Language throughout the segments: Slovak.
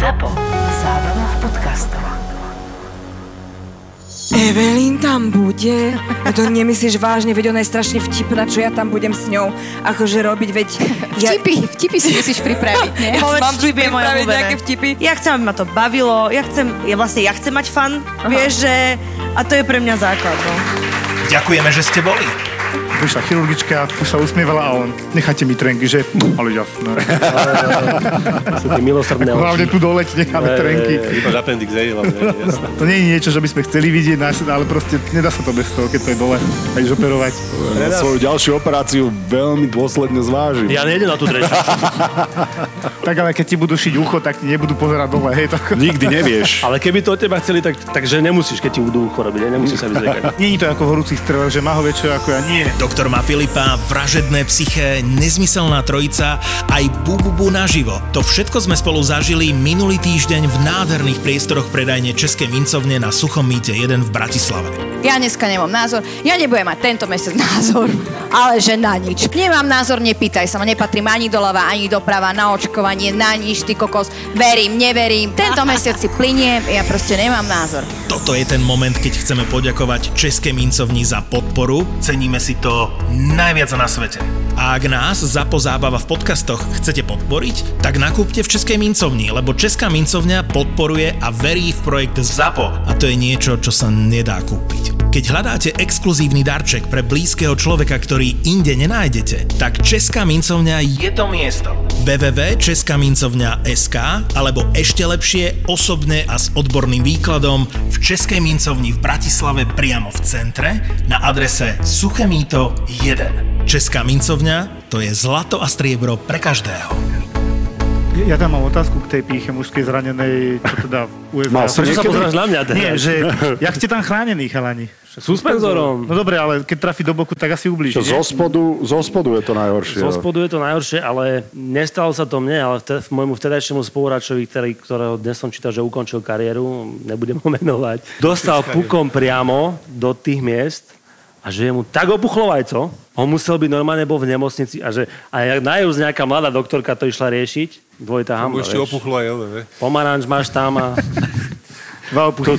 ZAPO. Zábrná v podcastov. Evelyn tam bude? No to nemyslíš vážne, veď ona je strašne vtipná, čo ja tam budem s ňou akože robiť, veď... Ja, Vtipy, vtipy si musíš pripraviť, nie? ja Povedz, mám vtipy pripraviť nejaké vtipy. Ja chcem, aby ma to bavilo, ja chcem, ja vlastne, ja chcem mať fan, vieš, že... A to je pre mňa základ, no. Ďakujeme, že ste boli. Prišla chirurgička, už sa usmievala a on, necháte mi trenky, že? Ale jasné. Sú tie milosrdné Hlavne oči. tu dole necháme trenky. Appendix, hlavne, jasné. To nie je niečo, že by sme chceli vidieť, ale proste nedá sa to bez toho, keď to je dole. Aj operovať. Na svoju ďalšiu operáciu veľmi dôsledne zvážim. Ja nejdem na tú trečiu. Tak ale keď ti budú šiť ucho, tak ti nebudú pozerať dole, hej. Tak... Nikdy nevieš. Ale keby to od teba chceli, tak, takže nemusíš, keď ti budú ucho robiť. ne? Nemusíš sa vyzliekať. Nie je to ako horúcich strelách, že má ho väčšie ako ja. Nie. Doktor má Filipa, vražedné psyché, nezmyselná trojica, aj bububu naživo. To všetko sme spolu zažili minulý týždeň v nádherných priestoroch predajne Českej mincovne na Suchom mýte 1 v Bratislave. Ja dneska nemám názor. Ja nebudem mať tento mesiac názor, ale že na nič. Nemám názor, nepýtaj sa ma. Nepatrím ani doľava, ani doprava, na očkovanie, na nič, ty kokos. Verím, neverím. Tento mesiac si pliniem, ja proste nemám názor. Toto je ten moment, keď chceme poďakovať Českej mincovni za podporu. Ceníme si to najviac na svete. A ak nás ZAPO Zábava v podcastoch chcete podporiť, tak nakúpte v Českej mincovni, lebo Česká mincovňa podporuje a verí v projekt ZAPO. A to je niečo, čo sa nedá kúpiť. Keď hľadáte exkluzívny darček pre blízkeho človeka, ktorý inde nenájdete, tak Česká mincovňa je to miesto. www.českamincovňa.sk alebo ešte lepšie osobne a s odborným výkladom v Českej mincovni v Bratislave priamo v centre na adrese Suché Míto 1. Česká mincovňa to je zlato a striebro pre každého. Ja tam mám otázku k tej píche mužskej zranenej, čo teda USA. Mal som sa pozeráš na mňa teraz? Nie, že jak ste tam chránení, chalani? Suspenzorom. No dobre, ale keď trafí do boku, tak asi ublíži, Čo, nie? zo, spodu, zo spodu je to najhoršie. Zo spodu je to najhoršie, ale nestalo sa to mne, ale vtedy, môjmu vtedajšiemu spoluhráčovi, ktorý, ktorého dnes som čítal, že ukončil kariéru, nebudem ho menovať, dostal pukom priamo do tých miest a že je mu tak opuchlo vajco, on musel byť normálne bol v nemocnici a že a najúz nejaká mladá doktorka to išla riešiť, dvojitá hamba, ešte vieš. opuchlo aj ono? Pomaranč máš tam a Dva opuchy.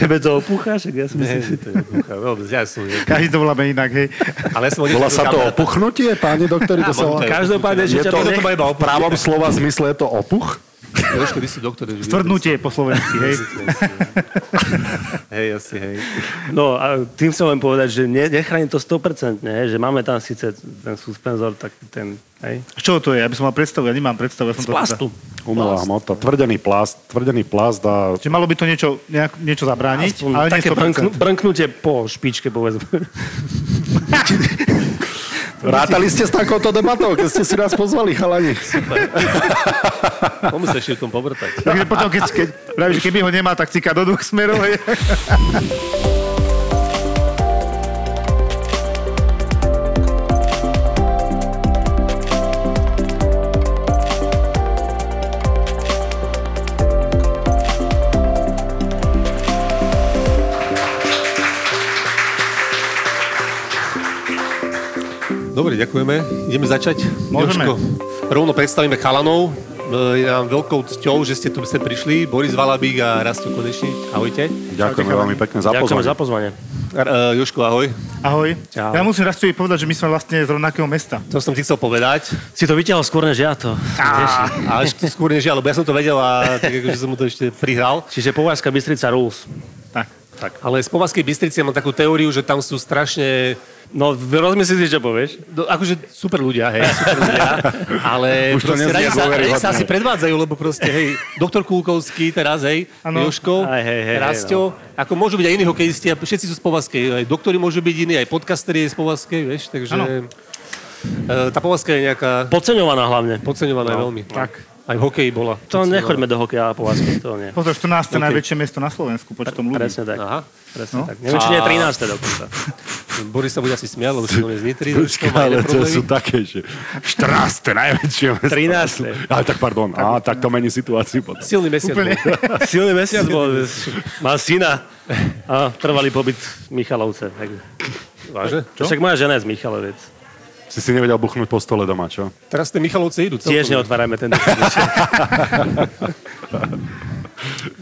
tebe to opúcha, však ja si Nie, myslím, to nepúcha, veľmi, ja som, Každý to voláme inak, hej. ale ja som Volá sa to opuchnutie, páni doktori? To sa volá... Každopádne, že Je ťa to to nech... v pravom slova zmysle je to opuch? Jožko, ty si doktor. že- Stvrdnutie po slovensky, hej. Hej, asi, hej. No a tým chcem len povedať, že ne, nechráni to 100%, hej, že máme tam síce ten suspenzor, tak ten, hej, Čo to je? Ja by som mal predstavu, ja nemám predstavu. Ja som z to plastu. Umelá hmota, tvrdený plast, tvrdený plast a Čiže malo by to niečo, nejak, niečo zabrániť, Aspoň ale nie také 100%. brnknu, brnknutie po špičke, povedzme. Rátali ste s takouto debatou, keď ste si nás pozvali, chalani. Komu sa ešte v tom povrtať? Takže potom, keď, keď, keby ho nemá, tak cíka do dvoch smerov. Dobre, ďakujeme. Ideme začať. Môžeme. Jožko, rovno predstavíme chalanov. E, Je nám veľkou cťou, že ste tu sem prišli. Boris Valabík a Rasto Konečný. Ahojte. Ďakujeme veľmi pekne za Ďakujem za pozvanie. pozvanie. Uh, Jožko, ahoj. Ahoj. Čau. Ja musím raz povedať, že my sme vlastne z rovnakého mesta. To som ti chcel povedať. Si to vyťahol skôr než ja to. teším. A ešte skôr než ja, lebo ja som to vedel a tak akože som mu to ešte prihral. Čiže Považská Bystrica rules. Tak. Tak. Ale z Povazkej Bystrici ja mám takú teóriu, že tam sú strašne No, rozmyslí si, čo povieš. No, akože super ľudia, hej, super ľudia, ale Už to proste radi sa, radi sa asi predvádzajú, lebo proste, hej, doktor Kulkovský teraz, hej, Áno. Joško, Aj, hej, hej, hej, Rastio, ako môžu byť aj iní hokejisti, a všetci sú z Povazkej, aj doktori môžu byť iní, aj podcasteri je z Povazkej, vieš, takže Áno. e, tá Povazka je nejaká Podceňovaná hlavne. podceňovaná veľmi. Tak. Aj v hokeji bola. To nechoďme do hokeja a Považsky, to nie. Pozor, 14. najväčšie mesto na Slovensku počtom ľudí. Presne tak. Aha. Presne tak. Neviem, či nie je 13. dokonca. Boris sa bude asi smiať, lebo si on je z Nitry. Počkaj, má ale to sú také, že 14. najväčšie mesto. 13. Ale tak pardon, á, tak to mení situáciu potom. Silný mesiac Úplne. bol. Silný mesiac bol. Má syna. A trvalý pobyt v Michalovce. Tak. Váže? Čo? Však moja žena je z Michaloviec. Si si nevedel buchnúť po stole doma, čo? Teraz tie Michalovce idú celkom. Tiež neotvárajme tento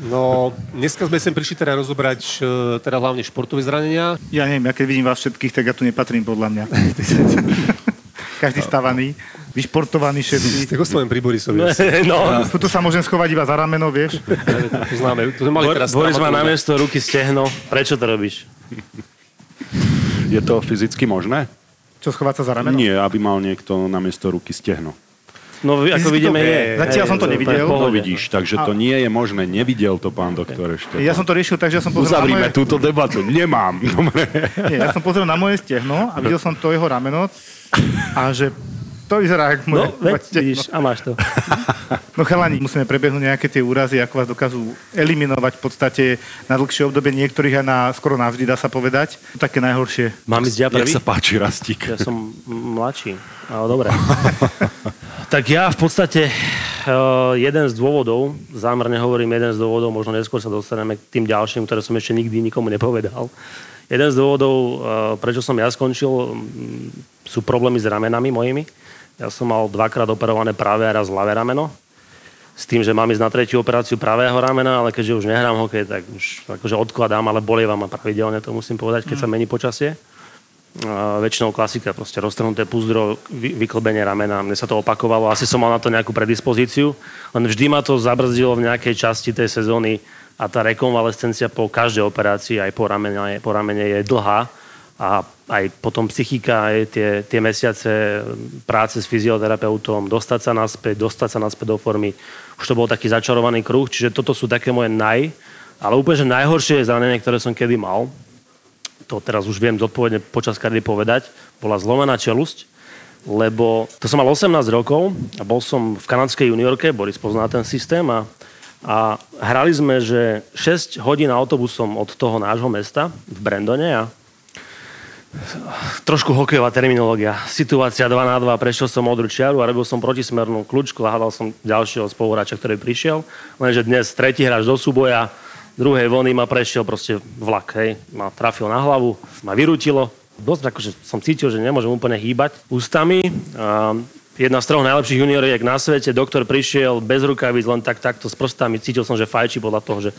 No, dneska sme sem prišli teda rozobrať e, teda hlavne športové zranenia. Ja neviem, ja keď vidím vás všetkých, tak ja tu nepatrím podľa mňa. Každý stavaný, vyšportovaný všetci. Tak oslovím pri Borisovi. no, Tuto sa môžem schovať iba za rameno, vieš. To známe. To sme mali teraz Boris má namiesto ruky stehno. Prečo to robíš? Je to fyzicky možné? Čo schovať sa za rameno? Nie, aby mal niekto namiesto ruky stehno. No, ako vidíme, je. Zatiaľ Hej, som to nevidel. To vidíš, takže to nie je možné. Nevidel to pán doktor ešte. Ja som to riešil tak, že ja som pozrel na Uzavrime moje... túto debatu. Nemám. Dobre. Nie, ja som pozrel na moje stehno a videl som to jeho rameno a že to vyzerá ako moje No, veď, stehno. vidíš, a máš to. No chalani, musíme prebehnúť nejaké tie úrazy, ako vás dokážu eliminovať v podstate na dlhšie obdobie, niektorých aj na skoro navždy, dá sa povedať. Také najhoršie. Mám ísť ja Jak prvý? sa páči, Rastík? Ja som mladší, ale dobre. tak ja v podstate uh, jeden z dôvodov, zámerne hovorím jeden z dôvodov, možno neskôr sa dostaneme k tým ďalším, ktoré som ešte nikdy nikomu nepovedal. Jeden z dôvodov, uh, prečo som ja skončil, sú problémy s ramenami mojimi. Ja som mal dvakrát operované práve a raz ľavé rameno. S tým, že mám ísť na tretiu operáciu pravého ramena, ale keďže už nehrám hokej, tak už akože odkladám, ale bolieva ma pravidelne, to musím povedať, keď sa mení počasie. A väčšinou klasika, proste roztrhnuté púzdro, vy, vyklbenie ramena. Mne sa to opakovalo, asi som mal na to nejakú predispozíciu, len vždy ma to zabrzdilo v nejakej časti tej sezóny a tá rekonvalescencia po každej operácii aj po ramene, po ramene je dlhá a aj potom psychika, aj tie, tie mesiace práce s fyzioterapeutom, dostať sa naspäť, dostať sa naspäť do formy. Už to bol taký začarovaný kruh, čiže toto sú také moje naj, ale úplne, že najhoršie zranenie, ktoré som kedy mal, to teraz už viem zodpovedne počas kariéry povedať, bola zlomená čelusť, lebo to som mal 18 rokov a bol som v kanadskej juniorke, Boris pozná ten systém a, a hrali sme, že 6 hodín autobusom od toho nášho mesta v Brandone a trošku hokejová terminológia. Situácia 2 na 2, prešiel som modrú čiaru a robil som protismernú kľúčku a hľadal som ďalšieho spoluhráča, ktorý prišiel. Lenže dnes tretí hráč do súboja, druhej vlny ma prešiel proste vlak, hej. Ma trafil na hlavu, ma vyrútilo. Dosť akože som cítil, že nemôžem úplne hýbať ústami. A jedna z troch najlepších junioriek na svete, doktor prišiel bez rukavíc, len tak takto s prstami. Cítil som, že fajčí podľa toho, že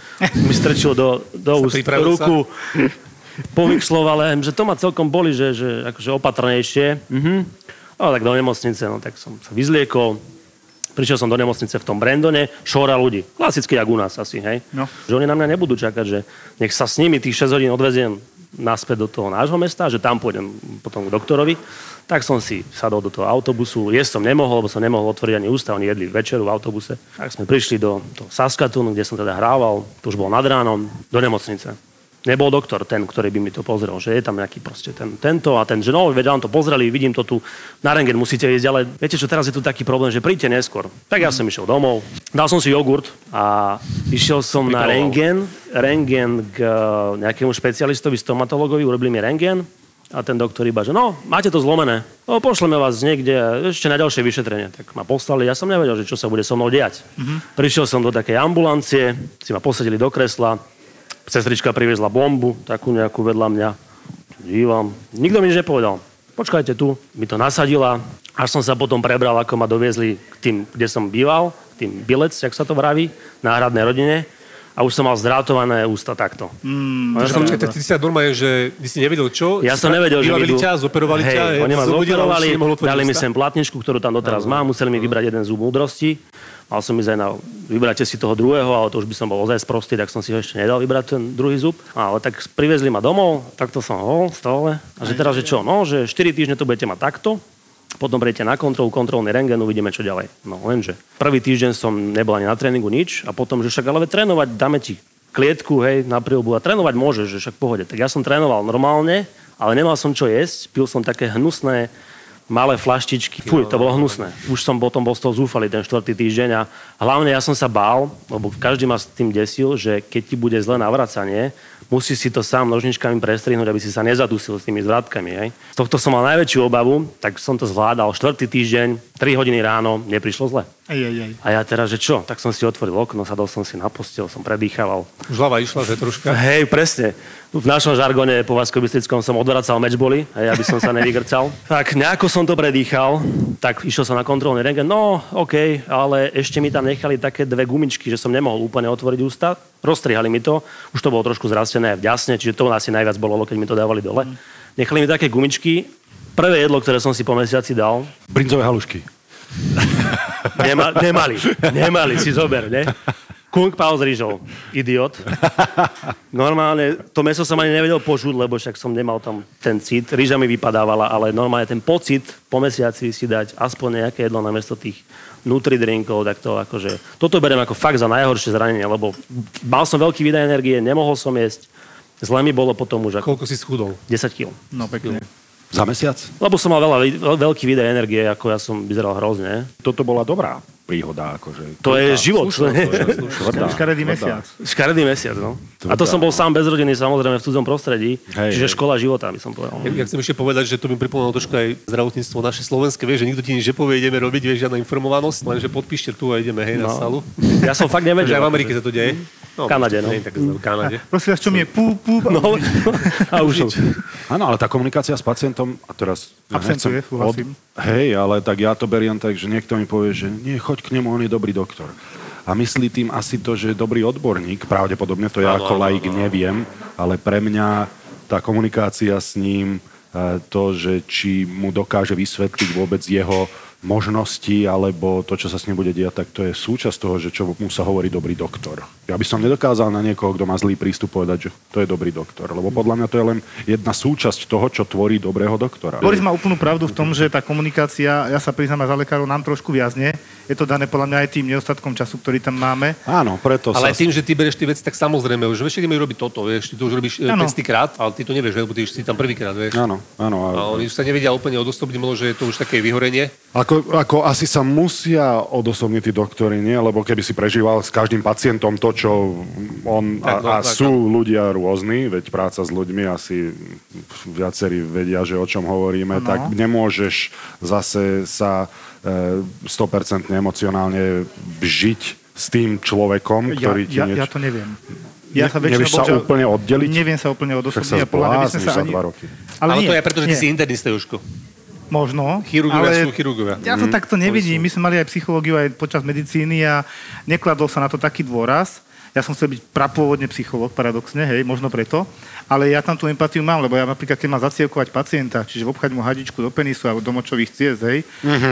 mi strčil do, do úst sa? Ruku povykšloval, že to ma celkom boli, že, že akože opatrnejšie. Mhm. Ale tak do nemocnice, no tak som sa vyzliekol. Prišiel som do nemocnice v tom Brandone, šóra ľudí. Klasicky, jak u nás asi, hej. No. Že oni na mňa nebudú čakať, že nech sa s nimi tých 6 hodín odveziem naspäť do toho nášho mesta, že tam pôjdem potom k doktorovi. Tak som si sadol do toho autobusu. Jesť som nemohol, lebo som nemohol otvoriť ani ústa. Oni jedli večeru v autobuse. Tak sme prišli do, do Saskatoonu, kde som teda hrával. To už bol nad ránom, do nemocnice nebol doktor ten, ktorý by mi to pozrel, že je tam nejaký proste ten, tento a ten, že no, veď vám to pozreli, vidím to tu, na rengen musíte ísť, ale viete čo, teraz je tu taký problém, že príďte neskôr. Tak ja som išiel domov, dal som si jogurt a išiel som na rengen, rengen k eh, nejakému špecialistovi, stomatologovi, urobili mi rengen a ten doktor iba, že no, máte to zlomené, no, pošleme vás niekde ešte na ďalšie vyšetrenie. Tak ma poslali, ja som nevedel, že čo sa bude so mnou diať. Prišiel som do takej ambulancie, si ma posadili do kresla, Sestrička priviezla bombu, takú nejakú vedľa mňa. Dívam. Nikto mi nič nepovedal. Počkajte tu, mi to nasadila. Až som sa potom prebral, ako ma doviezli k tým, kde som býval, k tým bilec, jak sa to vraví, náhradnej rodine. A už som mal zdrátované ústa takto. Mm, ja som, Počkaj, tak ty si sa normálne, že ty si nevedel čo? ja som nevedel, že idú... ťa, zoperovali Hej, ťa. ja oni ma zoperovali, dali mi sem platničku, ktorú tam doteraz mám, museli mi vybrať jeden zub múdrosti. Mal som ísť aj na, vybrate si toho druhého, ale to už by som bol ozaj sprostý, tak som si ho ešte nedal vybrať ten druhý zub. Ale tak privezli ma domov, takto som hol stále. A že teraz, že čo, no, že 4 týždne to budete mať takto, potom prejdete na kontrolu, kontrolný rengen, uvidíme, čo ďalej. No lenže, prvý týždeň som nebol ani na tréningu nič a potom, že však ale trénovať, dáme ti klietku, hej, na prílbu a trénovať môžeš, že však v pohode. Tak ja som trénoval normálne, ale nemal som čo jesť, pil som také hnusné malé flaštičky. Fuj, to bolo hnusné. Už som potom bol z toho zúfalý ten štvrtý týždeň a hlavne ja som sa bál, lebo každý ma s tým desil, že keď ti bude zlé navracanie, musíš si to sám nožničkami prestrihnúť, aby si sa nezadusil s tými zvratkami. Hej. Z tohto som mal najväčšiu obavu, tak som to zvládal. Štvrtý týždeň, 3 hodiny ráno, neprišlo zle. Ej, ej, ej. A ja teraz, že čo? Tak som si otvoril okno, sadol som si na postel, som predýchaval. Už hlava išla, že troška. Hej, presne. V našom žargone po Vaskobistickom som odvracal mečboli, hej, aby som sa nevygrcal. tak nejako som to predýchal, tak išiel som na kontrolný rengen. No, OK, ale ešte mi tam nechali také dve gumičky, že som nemohol úplne otvoriť ústa. Rozstrihali mi to, už to bolo trošku zrastené v ďasne, čiže to asi najviac bolo, keď mi to dávali dole. Nechali mi také gumičky. Prvé jedlo, ktoré som si po mesiaci dal, Brinzové halušky. Nema, nemali, nemali, si zober, ne? Kung Pao s rýžou. Idiot. Normálne, to meso som ani nevedel požuť, lebo však som nemal tam ten cit. Rýža mi vypadávala, ale normálne ten pocit po mesiaci si dať aspoň nejaké jedlo namiesto tých nutridrinkov, tak to akože... Toto beriem ako fakt za najhoršie zranenie, lebo mal som veľký výdaj energie, nemohol som jesť. Zle mi bolo potom už ako Koľko si schudol? 10 kg. No pekne. Za mesiac? Lebo som mal veľa, veľ- veľký výdaj energie, ako ja som vyzeral hrozne. Toto bola dobrá príhoda. Akože. To je život. Tvrdá, Škaredý tvrdá. mesiac. Škaredý mesiac, no. A to som bol sám bez rodiny, samozrejme, v cudzom prostredí. Hej, čiže hej. škola života, by som povedal. Ja, ja chcem ešte povedať, že to mi pripomínalo trošku aj zdravotníctvo naše slovenské, vieš, že nikto ti nič nepovie, ideme robiť, vieš, žiadna informovanosť, lenže podpíšte tu a ideme, hej, na No. salu. Ja som fakt nevedel. aj v Amerike sa to deje. No, V Kanade, no. Tak v Kanade. Prosím vás, čo mi je pú, pú, No, a už Áno, ale tá komunikácia s pacientom, a teraz... ja Absentuje, nechcem súhlasím. Hej, ale tak ja to beriem tak, že niekto mi povie, že nie, choď k nemu, on je dobrý doktor. A myslí tým asi to, že je dobrý odborník, pravdepodobne to ja ako laik neviem, ale pre mňa tá komunikácia s ním, e, to, že či mu dokáže vysvetliť vôbec jeho možnosti alebo to, čo sa s ním bude diať, tak to je súčasť toho, že čo mu sa hovorí dobrý doktor. Ja by som nedokázal na niekoho, kto má zlý prístup, povedať, že to je dobrý doktor. Lebo podľa mňa to je len jedna súčasť toho, čo tvorí dobrého doktora. Boris má úplnú pravdu v tom, že tá komunikácia, ja sa priznám za lekárov, nám trošku viazne. Je to dané podľa mňa aj tým nedostatkom času, ktorý tam máme. Áno, preto Ale sa... aj tým, že ty bereš tie veci, tak samozrejme, už vieš, ideme robiť toto, vieš, ty to už robíš Áno. 500 krát, ale ty to nevieš, lebo ty už si tam prvýkrát, vieš. Áno, áno. A áno. oni už sa nevedia úplne odosobniť, možno, že je to už také vyhorenie. Ako, ako asi sa musia odosobniť tí doktory, nie? Lebo keby si prežíval s každým pacientom to, čo on... Tak, no, a, a tak, sú ľudia rôzni, veď práca s ľuďmi asi viacerí vedia, že o čom hovoríme, Áno. tak nemôžeš zase sa e, 100% emocionálne vžiť s tým človekom, Ja, ktorý ti ja, niečo... ja to neviem. Ja sa väčšinou nevieš sa bohužiaľ- úplne oddeliť? Neviem sa úplne odosobniť. sa a by sme zblázniš za ani- dva roky. Ale, ale nie, to je preto, že ty nie. si internista, Jožko. Možno. Chirurgovia ale sú chirurgovia. Ja to takto nevidím. My sme mali aj psychológiu aj počas medicíny a nekladol sa na to taký dôraz. Ja som chcel byť prapôvodne psychológ, paradoxne, hej, možno preto. Ale ja tam tú empatiu mám, lebo ja napríklad, keď mám zacievkovať pacienta, čiže obchať mu hadičku do penisu alebo do močových ciest, hej,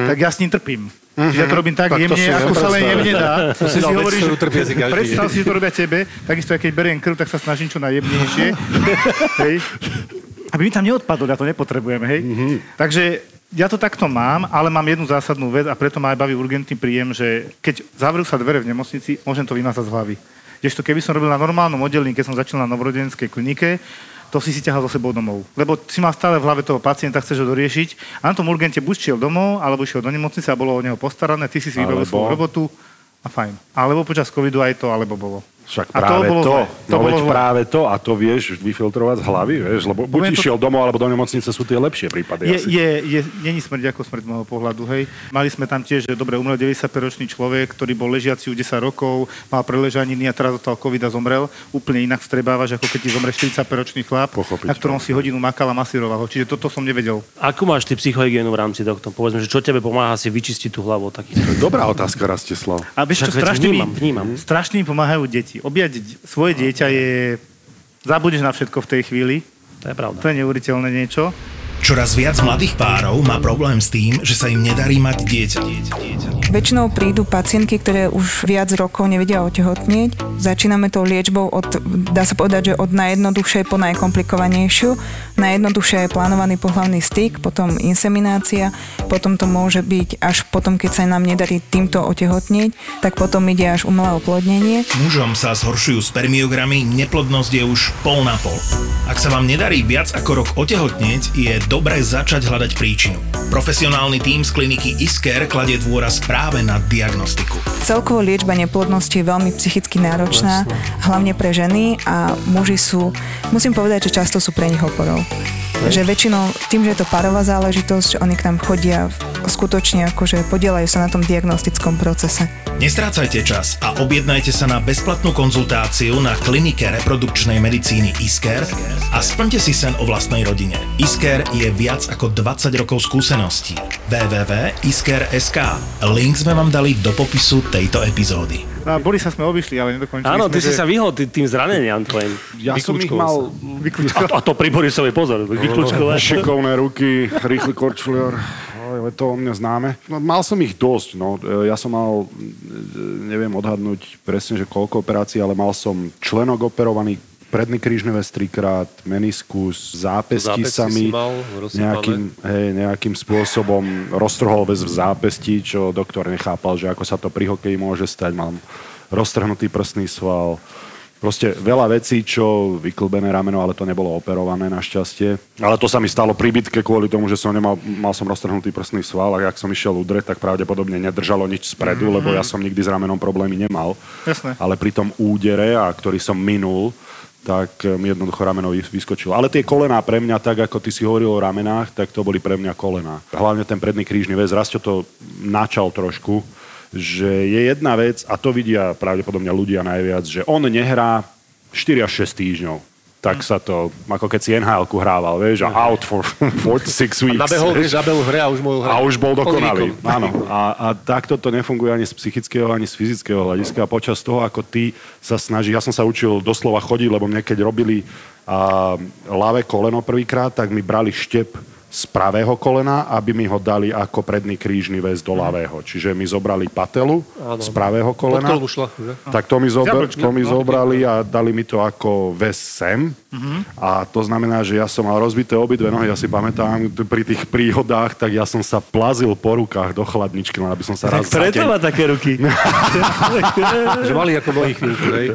tak ja s ním trpím. Čiže ja to robím tak, Tak jemne, ako sa len jemne dá. To si si každý predstav deň. si, že to robia tebe, takisto keď beriem krv, tak sa snažím čo najjemnejšie. hej. Aby mi tam neodpadol, ja to nepotrebujem, hej. Takže ja to takto mám, ale mám jednu zásadnú vec a preto ma aj baví urgentný príjem, že keď zavrú sa dvere v nemocnici, môžem to vymazať z hlavy. Kdežto keby som robil na normálnom oddelení, keď som začal na novorodenskej klinike, to si si ťahal so sebou domov. Lebo si mal stále v hlave toho pacienta, chceš ho doriešiť. A na tom urgente buď šiel domov, alebo šiel do nemocnice a bolo o neho postarané, ty si si vybavil svoju robotu a fajn. Alebo počas covidu aj to, alebo bolo. Však A to práve bolo to, zle. To no bolo veď zle. práve to, a to vieš vyfiltrovať z hlavy, vieš, lebo buď Poviem to- išiel domov, alebo do nemocnice sú tie lepšie prípady. Je, asi. je, je, není smrť ako smrť z môjho pohľadu, hej. Mali sme tam tiež, že dobre, umrel 95-ročný človek, ktorý bol ležiaci už 10 rokov, mal preležaniny a teraz dostal covid a zomrel. Úplne inak vstrebávaš, ako keď ti zomre 45-ročný chlap, Pochopiteľné. na ktorom si hodinu makal a masíroval ho. Čiže toto som nevedel. Ako máš ty psychohygienu v rámci tohto? Povedzme, že čo tebe pomáha si vyčistiť tú hlavu je Dobrá otázka, Rastislav. A vieš čo, strašne, vnímam, vnímam. strašne pomáhajú deti. Objať d- svoje dieťa je... Zabudneš na všetko v tej chvíli. To je pravda. To je neuveriteľné niečo. Čoraz viac mladých párov má problém s tým, že sa im nedarí mať dieťa. Väčšinou prídu pacientky, ktoré už viac rokov nevedia otehotnieť. Začíname tou liečbou od, dá sa povedať, že od najjednoduchšej po najkomplikovanejšiu. Najjednoduchšia je plánovaný pohlavný styk, potom inseminácia, potom to môže byť až potom, keď sa nám nedarí týmto otehotnieť, tak potom ide až umelé oplodnenie. Mužom sa zhoršujú spermiogramy, neplodnosť je už pol na pol. Ak sa vám nedarí viac ako rok otehotnieť, je dobré začať hľadať príčinu. Profesionálny tím z kliniky Isker kladie dôraz práve na diagnostiku. Celkovo liečba neplodnosti je veľmi psychicky náročná hlavne pre ženy a muži sú, musím povedať, že často sú pre nich oporou. Že väčšinou tým, že je to parová záležitosť, že oni k nám chodia skutočne akože podielajú sa na tom diagnostickom procese. Nestrácajte čas a objednajte sa na bezplatnú konzultáciu na klinike reprodukčnej medicíny Isker a splňte si sen o vlastnej rodine. Isker je viac ako 20 rokov skúseností. www.isker.sk Link sme vám dali do popisu tejto epizódy. A Borisa sme obišli, ale nedokončili Áno, sme, ty si že- sa vyhol tý- tým zraneniam tvojim. Ja som ich mal sa. A, a to pri Borisovej pozor, vyklúčkovať. šikovné ruky, rýchly korčuliar, ale to o mňa známe. No, mal som ich dosť, no. E, Ja som mal, e, neviem odhadnúť presne, že koľko operácií, ale mal som členok operovaný, predný krížny väz trikrát, meniskus, zápesti Zápesti sa mi mal nejakým, hej, nejakým spôsobom roztrhol väz v zápesti, čo doktor nechápal, že ako sa to pri hokeji môže stať. Mám roztrhnutý prsný sval, Proste veľa vecí, čo vyklbené rameno, ale to nebolo operované našťastie. Ale to sa mi stalo pri bitke kvôli tomu, že som nemal, mal som roztrhnutý prsný sval a ak som išiel udreť, tak pravdepodobne nedržalo nič spredu, mm-hmm. lebo ja som nikdy s ramenom problémy nemal. Jasné. Ale pri tom údere, a ktorý som minul, tak eh, mi jednoducho rameno vys- vyskočilo. Ale tie kolená pre mňa, tak ako ty si hovoril o ramenách, tak to boli pre mňa kolená. Hlavne ten predný krížny väz, Rastio to načal trošku, že je jedna vec, a to vidia pravdepodobne ľudia najviac, že on nehrá 4 až 6 týždňov. Tak sa to, ako keď si nhl hrával, vieš, a out for 4 to 6 weeks. Nabehol, vieš, nabehol hre a už mohol hrať. A už bol dokonalý. Áno. A, a takto to nefunguje ani z psychického, ani z fyzického hľadiska. A počas toho, ako ty sa snaží, ja som sa učil doslova chodiť, lebo mne keď robili a, ľavé koleno prvýkrát, tak mi brali štep z pravého kolena, aby mi ho dali ako predný krížny väz do ľavého. Čiže mi zobrali patelu Áno. z pravého kolena. šla, že? Tak to mi, zober, Jablčko. to mi zobrali a dali mi to ako väz sem. A to znamená, že ja som mal rozbité obidve nohy. Ja si pamätám, pri tých príhodách, tak ja som sa plazil po rukách do chladničky, len aby som sa raz Preto má také ruky. Že mali ako nohy chvíľku, hej.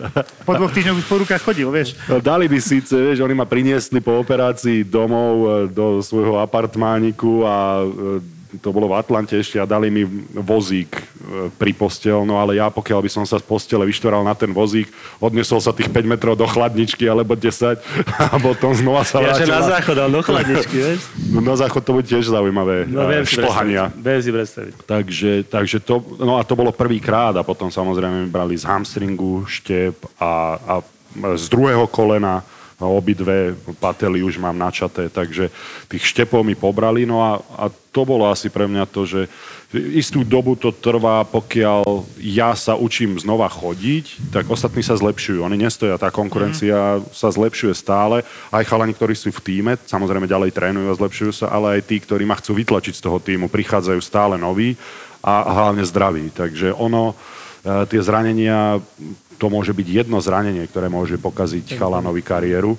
Po dvoch týždňoch už po rukách chodil, vieš. Dali by síce, vieš, oni ma priniesli po operácii domov e, do svojho apartmániku a e, to bolo v Atlante ešte a dali mi vozík e, pri postel, no ale ja pokiaľ by som sa z postele vyštoral na ten vozík, odnesol sa tých 5 metrov do chladničky alebo 10 a potom znova sa Ja, vrátil. na záchod, ale do chladničky, vieš? No, na záchod to bude tiež zaujímavé No e, viem si šplhania. predstaviť. Viem si predstaviť. Takže, takže to, no a to bolo prvýkrát a potom samozrejme mi brali z hamstringu štep a, a z druhého kolena a obidve pately už mám načaté, takže tých štepov mi pobrali, no a, a to bolo asi pre mňa to, že istú dobu to trvá, pokiaľ ja sa učím znova chodiť, tak ostatní sa zlepšujú. Oni nestoja, tá konkurencia sa zlepšuje stále. Aj chalani, ktorí sú v týme, samozrejme ďalej trénujú a zlepšujú sa, ale aj tí, ktorí ma chcú vytlačiť z toho týmu, prichádzajú stále noví a hlavne zdraví. Takže ono, e, tie zranenia, to môže byť jedno zranenie, ktoré môže pokaziť chalanovi kariéru.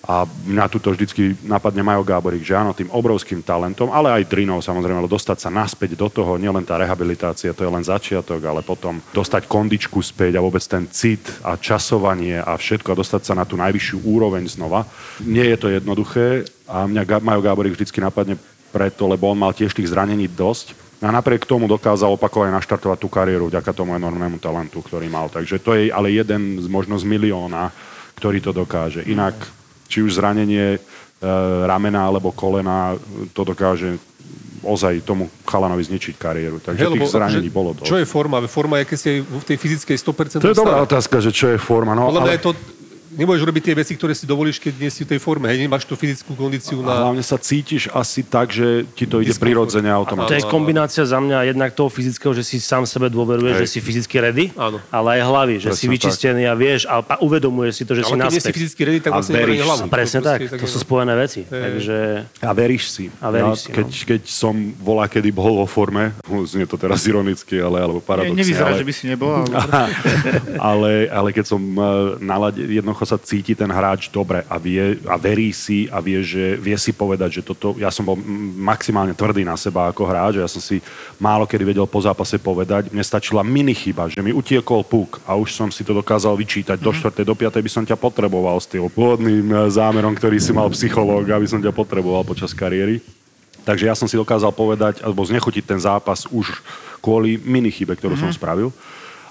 A mňa tu to vždycky napadne Majo Gáborík, že áno, tým obrovským talentom, ale aj drinou samozrejme, ale dostať sa naspäť do toho, nielen tá rehabilitácia, to je len začiatok, ale potom dostať kondičku späť a vôbec ten cit a časovanie a všetko a dostať sa na tú najvyššiu úroveň znova. Nie je to jednoduché a mňa Majo Gáborík vždycky napadne preto, lebo on mal tiež tých zranení dosť a napriek tomu dokázal opakovane naštartovať tú kariéru vďaka tomu enormnému talentu, ktorý mal. Takže to je ale jeden z možno z milióna, ktorý to dokáže. Inak, či už zranenie e, ramena alebo kolena, to dokáže ozaj tomu chalanovi zničiť kariéru. Takže lebo tých zranení akože, bolo dosť. Čo je forma? Forma je, keď ste v tej fyzickej 100% To je dobrá stave. otázka, že čo je forma. No, Podľa mňa ale... je to nemôžeš robiť tie veci, ktoré si dovolíš, keď nie si v tej forme. Hej, nemáš tú fyzickú kondíciu A na... hlavne sa cítiš asi tak, že ti to ide prirodzene To automaticky. je kombinácia za mňa jednak toho fyzického, že si sám sebe dôveruješ, že si fyzicky ready, Áno. ale aj hlavy, že si Presne vyčistený a vieš a, a uvedomuješ si to, že si Ale si naspäť. fyzicky ready, tak A vlastne veríš hlavu. si. Presne To tak, to sú spojené veci. Takže A veríš si. A veríš ja, si, no. keď, keď som volá, kedy bol vo forme, znie to teraz ironicky, ale, alebo Ne, paradoxne. nevyzerá, ale, že by si nebol, ale... ale, ale keď som uh, nalade, jednoducho sa cíti ten hráč dobre a, vie, a verí si a vie, že vie si povedať, že toto, ja som bol maximálne tvrdý na seba ako hráč, ja som si málo kedy vedel po zápase povedať, mne stačila mini chyba, že mi utiekol puk a už som si to dokázal vyčítať, do 4. do 5. by som ťa potreboval s tým pôvodným eh, zámerom, ktorý si mal psychológ, aby som ťa potreboval počas kariéry. Takže ja som si dokázal povedať, alebo znechutiť ten zápas už kvôli minichybe, ktorú som spravil.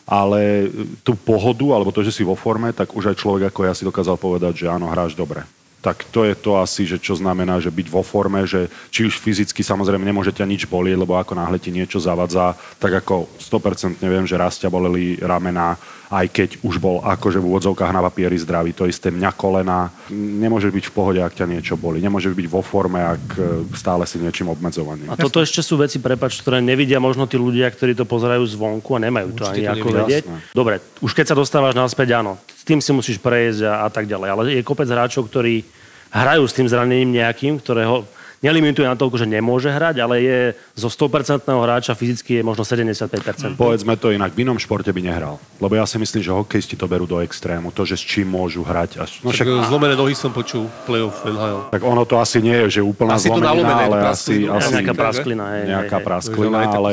Ale tú pohodu, alebo to, že si vo forme, tak už aj človek ako ja si dokázal povedať, že áno, hráš dobre. Tak to je to asi, že čo znamená, že byť vo forme, že či už fyzicky samozrejme nemôže ťa nič bolieť, lebo ako náhle ti niečo zavadzá, tak ako 100% neviem, že raz ťa boleli ramená, aj keď už bol akože v úvodzovkách na papieri zdravý, to isté mňa kolena. Nemôže byť v pohode, ak ťa niečo boli. Nemôže byť vo forme, ak e, stále si niečím obmedzovaný. A toto ešte sú veci, prepač, ktoré nevidia možno tí ľudia, ktorí to pozerajú zvonku a nemajú to Určite ani to ako vedieť. Jasné. Dobre, už keď sa dostávaš naspäť, áno, tým si musíš prejsť a, a tak ďalej. Ale je kopec hráčov, ktorí hrajú s tým zranením nejakým, ktorého nelimituje na toľko, že nemôže hrať, ale je zo 100% hráča fyzicky je možno 75%. Povedzme to inak, v inom športe by nehral. Lebo ja si myslím, že hokejisti to berú do extrému. To, že s čím môžu hrať. A, no Však však, zlomené nohy som počul playoff NHL. tak ono to asi nie je, že úplná Asi to zlomenina, nalomené, ale to asi, asi Nejaká prasklina. hej, hej, nejaká hej. prasklina, to ale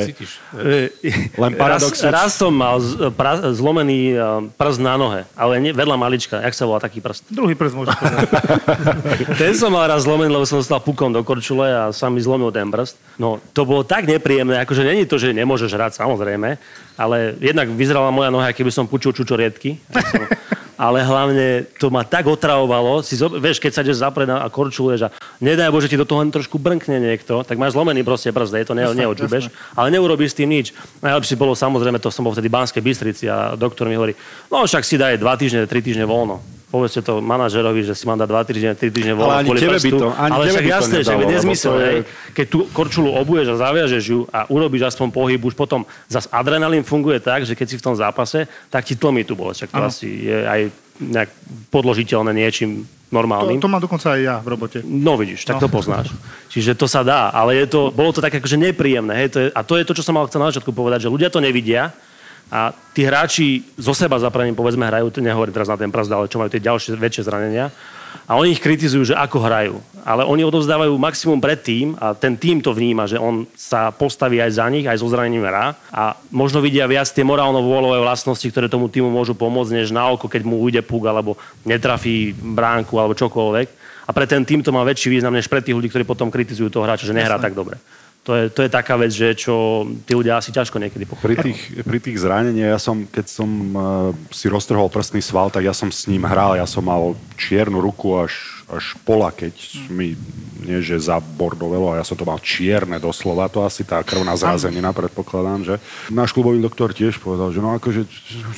len paradox... Raz, raz som mal z- pra, zlomený uh, prst na nohe, ale nie, vedľa malička. Jak sa volá taký prst? Druhý prst povedať. Ten som mal raz zlomený, lebo som dostal pukom do korčule a sa mi zlomil ten prst. No, to bolo tak nepríjemné, akože není to, že nemôžeš hrať, samozrejme, ale jednak vyzerala moja noha, keby som počul čučoriedky. Som, ale hlavne to ma tak otravovalo. Si, zob- vieš, keď sa ideš zapred a korčuluješ a nedaj Bože, ti do toho trošku brnkne niekto, tak máš zlomený proste prst, je to ne, neočubeš, ale neurobíš s tým nič. Najlepšie bolo samozrejme, to som bol vtedy v Banskej Bystrici a doktor mi hovorí, no však si daj dva týždne, tri týždne voľno. Povedzte to manažerovi, že si mám dať 2 týždne, 3 týždne ani kvôli tebe by to- ani ale však by to jasné, že nedalo, je lebo nezmysel, to je- hej. Keď tú korčulu obuješ a zaviažeš ju a urobíš aspoň pohyb, už potom zas adrenalín funguje tak, že keď si v tom zápase, tak ti tlmí tú bolesť. Však to asi je aj nejak podložiteľné niečím To, normálnym. to mám dokonca aj ja v robote. No vidíš, tak No. to poznáš. Čiže to sa dá, ale je to, bolo to tak akože nepríjemné. Hej? To je, a to je to, čo som mal chcel na začiatku povedať, že ľudia to nevidia a tí hráči zo seba zapraním, povedzme, hrajú, nehovorím teraz na ten prst, ale čo majú tie ďalšie väčšie zranenia. A oni ich kritizujú, že ako hrajú. Ale oni odovzdávajú maximum pred tým a ten tým to vníma, že on sa postaví aj za nich, aj so zranením hrá. A možno vidia viac tie morálno-vôľové vlastnosti, ktoré tomu týmu môžu pomôcť, než na oko, keď mu ujde puk alebo netrafí bránku alebo čokoľvek. A pre ten tým to má väčší význam, než pre tých ľudí, ktorí potom kritizujú toho hráča, že nehrá tak dobre. To je, to je taká vec, že čo tí ľudia asi ťažko niekedy pochopia. Pri tých, pri tých zraneniach, ja som, keď som uh, si roztrhol prstný sval, tak ja som s ním hral. Ja som mal čiernu ruku až, až pola, keď mi, nie že zabordovelo, a ja som to mal čierne doslova, to asi tá krvná zrazenina, predpokladám, že. Náš klubový doktor tiež povedal, že no akože,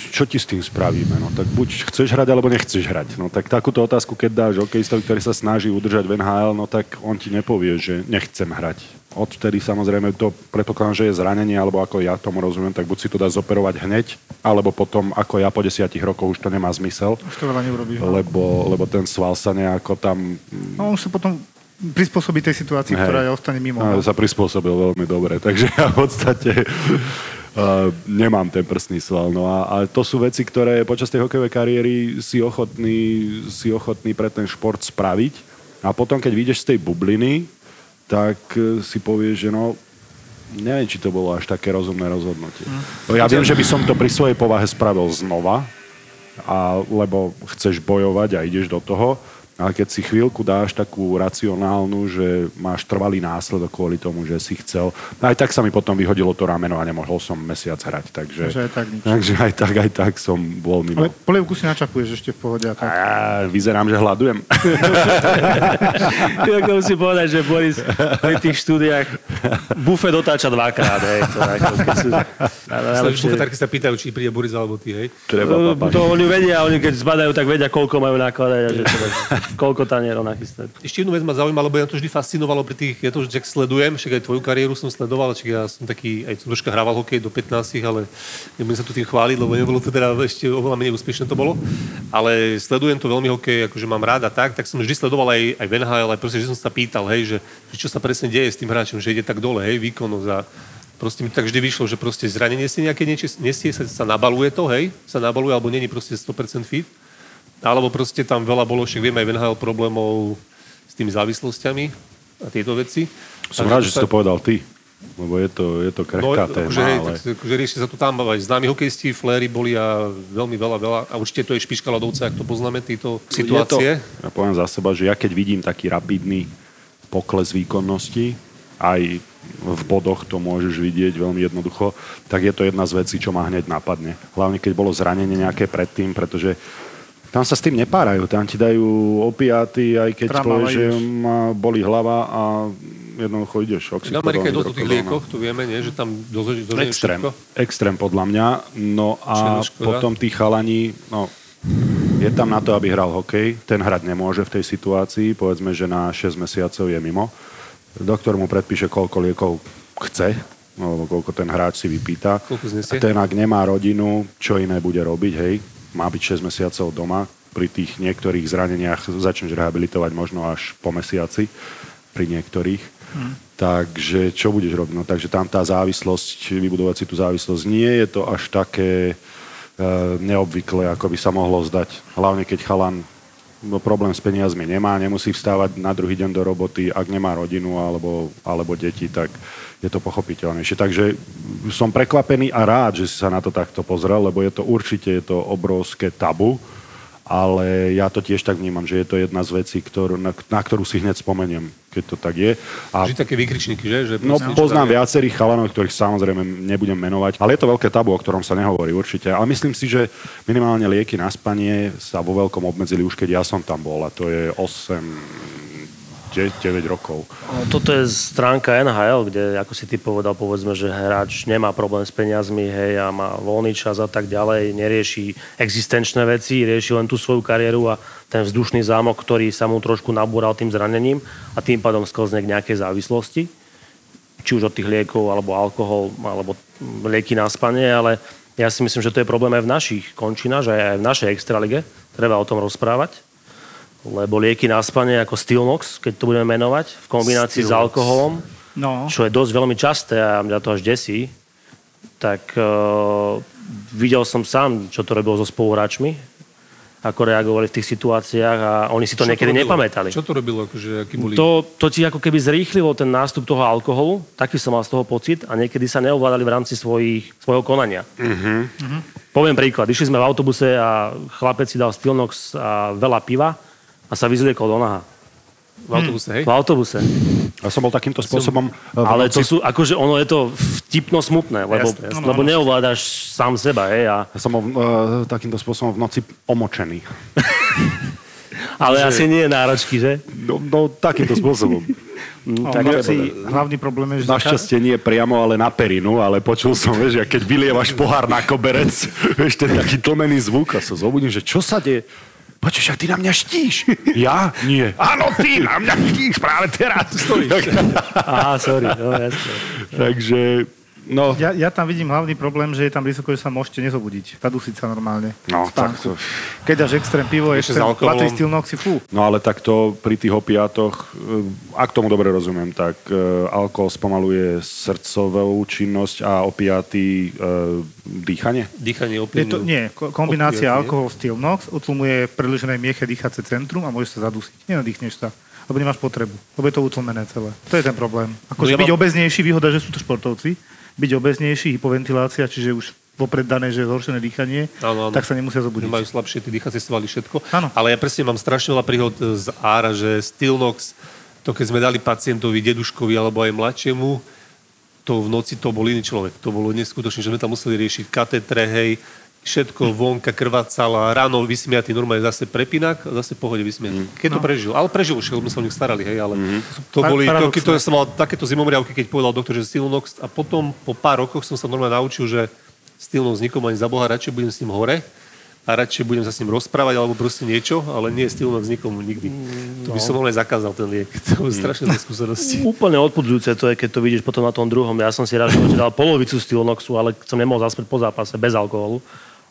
čo ti s tým spravíme? No tak buď chceš hrať, alebo nechceš hrať. No tak takúto otázku, keď dáš hokejistovi, ktorý sa snaží udržať v NHL, no tak on ti nepovie, že nechcem hrať. Odvtedy samozrejme to predpokladám, že je zranenie, alebo ako ja tomu rozumiem, tak buď si to dá zoperovať hneď, alebo potom ako ja po desiatich rokoch už to nemá zmysel, Už to veľa neurobíš. no. lebo, lebo ten sval sa nejako tam No už sa potom prispôsobí tej situácii, Hej. ktorá je ostane mimo. No. sa prispôsobil veľmi dobre. Takže ja v podstate uh, nemám ten prstný sval. No a, a to sú veci, ktoré počas tej hokejovej kariéry si ochotný, si ochotný pre ten šport spraviť. A potom, keď vyjdeš z tej bubliny, tak eh, si povieš, že no, neviem, či to bolo až také rozumné rozhodnutie. No Ja viem, že by som to pri svojej povahe spravil znova, a, lebo chceš bojovať a ideš do toho, ale keď si chvíľku dáš takú racionálnu, že máš trvalý následok kvôli tomu, že si chcel, aj tak sa mi potom vyhodilo to rameno a nemohol som mesiac hrať, takže, Takže aj tak nič. takže aj tak, aj tak som bol mimo. Ale polievku si načapuješ ešte v pohode a tak. A vyzerám, že hľadujem. Tak to musím povedať, že Boris pri tých štúdiách bufet otáča dvakrát. Hej, to, ako, sú, ale Najlepšie... Bufetárky sa pýtajú, či príde Boris alebo ty, hej. Treba to, to oni vedia, oni keď zbadajú, tak vedia, koľko majú nakladať a že teda, koľko tanierov nachystať. Ešte jednu vec ma zaujíma, lebo ja to vždy fascinovalo pri tých, ja to už sledujem, však aj tvoju kariéru som sledoval, však ja som taký, aj som troška hrával hokej do 15, ale nebudem sa tu tým chváliť, lebo nebolo to teda ešte oveľa menej úspešné to bolo. Ale sledujem to veľmi hokej, akože mám rád a tak, tak som vždy sledoval aj, aj v NHL, aj proste, že som sa pýtal, hej, že, že čo sa presne deje s tým hráčom, že ide tak dole, hej, výkonnosť a proste mi tak vždy vyšlo, že proste zranenie si nejaké niečo, nesie, sa, sa nabaluje to, hej, sa nabaluje, alebo není proste 100% fit. Alebo proste tam veľa bolo, však vieme aj v NHL problémov s tými závislostiami a tieto veci. Som rád, že si to povedal ty, lebo je to, je to krehká No, téma, akože, hej, ale... tak, akože rieši sa to tam, aj známi hokejisti, fléry boli a veľmi veľa, veľa. A určite to je špička ľadovca, ak to poznáme, tieto situácie. To, ja poviem za seba, že ja keď vidím taký rapidný pokles výkonnosti, aj v bodoch to môžeš vidieť veľmi jednoducho, tak je to jedna z vecí, čo ma hneď napadne. Hlavne keď bolo zranenie nejaké predtým, pretože tam sa s tým nepárajú, tam ti dajú opiáty, aj keď Tramala povieš, že ma boli hlava a jednoducho ideš. V Amerike je dosť tých liekoch, tu vieme, nie? že tam dozoží Extrém. Extrém podľa mňa. No a potom tí chalani, no, je tam na to, aby hral hokej. Ten hrať nemôže v tej situácii. Povedzme, že na 6 mesiacov je mimo. Doktor mu predpíše, koľko liekov chce, alebo koľko ten hráč si vypýta. Koľko znesie? A ten, ak nemá rodinu, čo iné bude robiť, hej, má byť 6 mesiacov doma. Pri tých niektorých zraneniach začneš rehabilitovať možno až po mesiaci, pri niektorých. Hm. Takže čo budeš robiť? No, takže tam tá závislosť, vybudovať si tú závislosť, nie je to až také e, neobvyklé, ako by sa mohlo zdať. Hlavne keď chalan no, problém s peniazmi nemá, nemusí vstávať na druhý deň do roboty, ak nemá rodinu alebo, alebo deti, tak je to pochopiteľnejšie. Takže som prekvapený a rád, že si sa na to takto pozrel, lebo je to určite je to obrovské tabu, ale ja to tiež tak vnímam, že je to jedna z vecí, ktorú, na, na ktorú si hneď spomeniem, keď to tak je. A Vždy také vykričníky, že? že No, poznám viacerých chalanov, ktorých samozrejme nebudem menovať, ale je to veľké tabu, o ktorom sa nehovorí určite. Ale myslím si, že minimálne lieky na spanie sa vo veľkom obmedzili už keď ja som tam bol a to je 8 9 rokov. Toto je stránka NHL, kde, ako si ty povedal, povedzme, že hráč nemá problém s peniazmi, hej, a má voľný čas a tak ďalej, nerieši existenčné veci, rieši len tú svoju kariéru a ten vzdušný zámok, ktorý sa mu trošku nabúral tým zranením a tým pádom sklzne k nejakej závislosti, či už od tých liekov, alebo alkohol, alebo lieky na spanie, ale ja si myslím, že to je problém aj v našich končinách, že aj v našej extralige treba o tom rozprávať lebo lieky na spanie ako Stilnox, keď to budeme menovať, v kombinácii s Stilnox. alkoholom, No. čo je dosť veľmi časté a mňa to až desí, tak uh, videl som sám, čo to robilo so spoluhráčmi, ako reagovali v tých situáciách a oni si to Čo niekedy robilo? nepamätali. Čo to robilo? Akože, aký boli... To, to ti ako keby zrýchlilo ten nástup toho alkoholu, taký som mal z toho pocit a niekedy sa neovládali v rámci svojich, svojho konania. Poviem príklad, išli sme v autobuse a chlapec si dal Stilnox a veľa piva a sa vyzliekol do naha. V autobuse, hej? V autobuse. Ja som bol takýmto spôsobom... e, v Ale to sú, akože ono je to vtipno smutné, lebo, Jasné, jasné. lebo neovládaš sám seba, hej, a, Ja som bol uh, takýmto spôsobom v noci omočený. ale asi nie je náročky, že? No, no takýmto spôsobom. No, tak v je noci to- hlavný problém je, že... Našťastie nie priamo, ale na perinu, ale počul som, vieš, jak keď vylievaš pohár na koberec, vieš, ten taký tlmený zvuk a sa zobudím, že čo sa deje? Počuš, ak ty na mňa štíš. Ja? Nie. Áno, ty na mňa štíš práve teraz. Aha, sorry, no jasne. Takže, no, Ja, ja tam vidím hlavný problém, že je tam riziko, že sa môžete nezobudiť. Zadusiť sa normálne. no tak to... Keď dáš extrém pivo, Ešte s extrém alkoholom. stilnoxy, fú. No ale takto pri tých opiátoch, e, ak tomu dobre rozumiem, tak e, alkohol spomaluje srdcovú činnosť a opiáty e, dýchanie? Dýchanie Je opium. to, nie, ko- kombinácia Opiaty, nie? alkohol stilnox utlmuje predĺženej mieche dýchacie centrum a môžeš sa zadusiť. Nenadýchneš sa lebo nemáš potrebu, lebo je to utlmené celé. To je ten problém. Akože No ja byť mám- obeznejší, výhoda, že sú to športovci, byť obeznejší, hypoventilácia, čiže už vopred dané, že je zhoršené dýchanie, Áno, áno. tak sa nemusia zobudiť. Majú slabšie tie dýchacie svaly, všetko. Áno. Ale ja presne mám strašne veľa príhod e, z Ára, že Stilnox, to keď sme dali pacientovi, deduškovi alebo aj mladšiemu, to v noci to bol iný človek. To bolo neskutočné, že sme tam museli riešiť katetre, hej, všetko vonka krvácala, ráno vysmiatý, normálne zase prepinak, a zase pohode vysmiatý. Keď to prežil. Ale prežil, všetko sme sa o nich starali, hej, ale to Par- boli, to, keď to som mal takéto zimomriavky, keď povedal doktor, že Stilnox a potom po pár rokoch som sa normálne naučil, že Stilnox nikomu ani za Boha, radšej budem s ním hore a radšej budem sa s ním rozprávať alebo proste niečo, ale nie Stilnox nikomu nikdy. To by som normálne zakázal ten liek. To boli strašné zlé skúsenosti. Úplne odpudzujúce to je, keď to vidíš potom na tom druhom. Ja som si raz dal polovicu Stilnoxu, ale som nemohol zaspať po zápase bez alkoholu.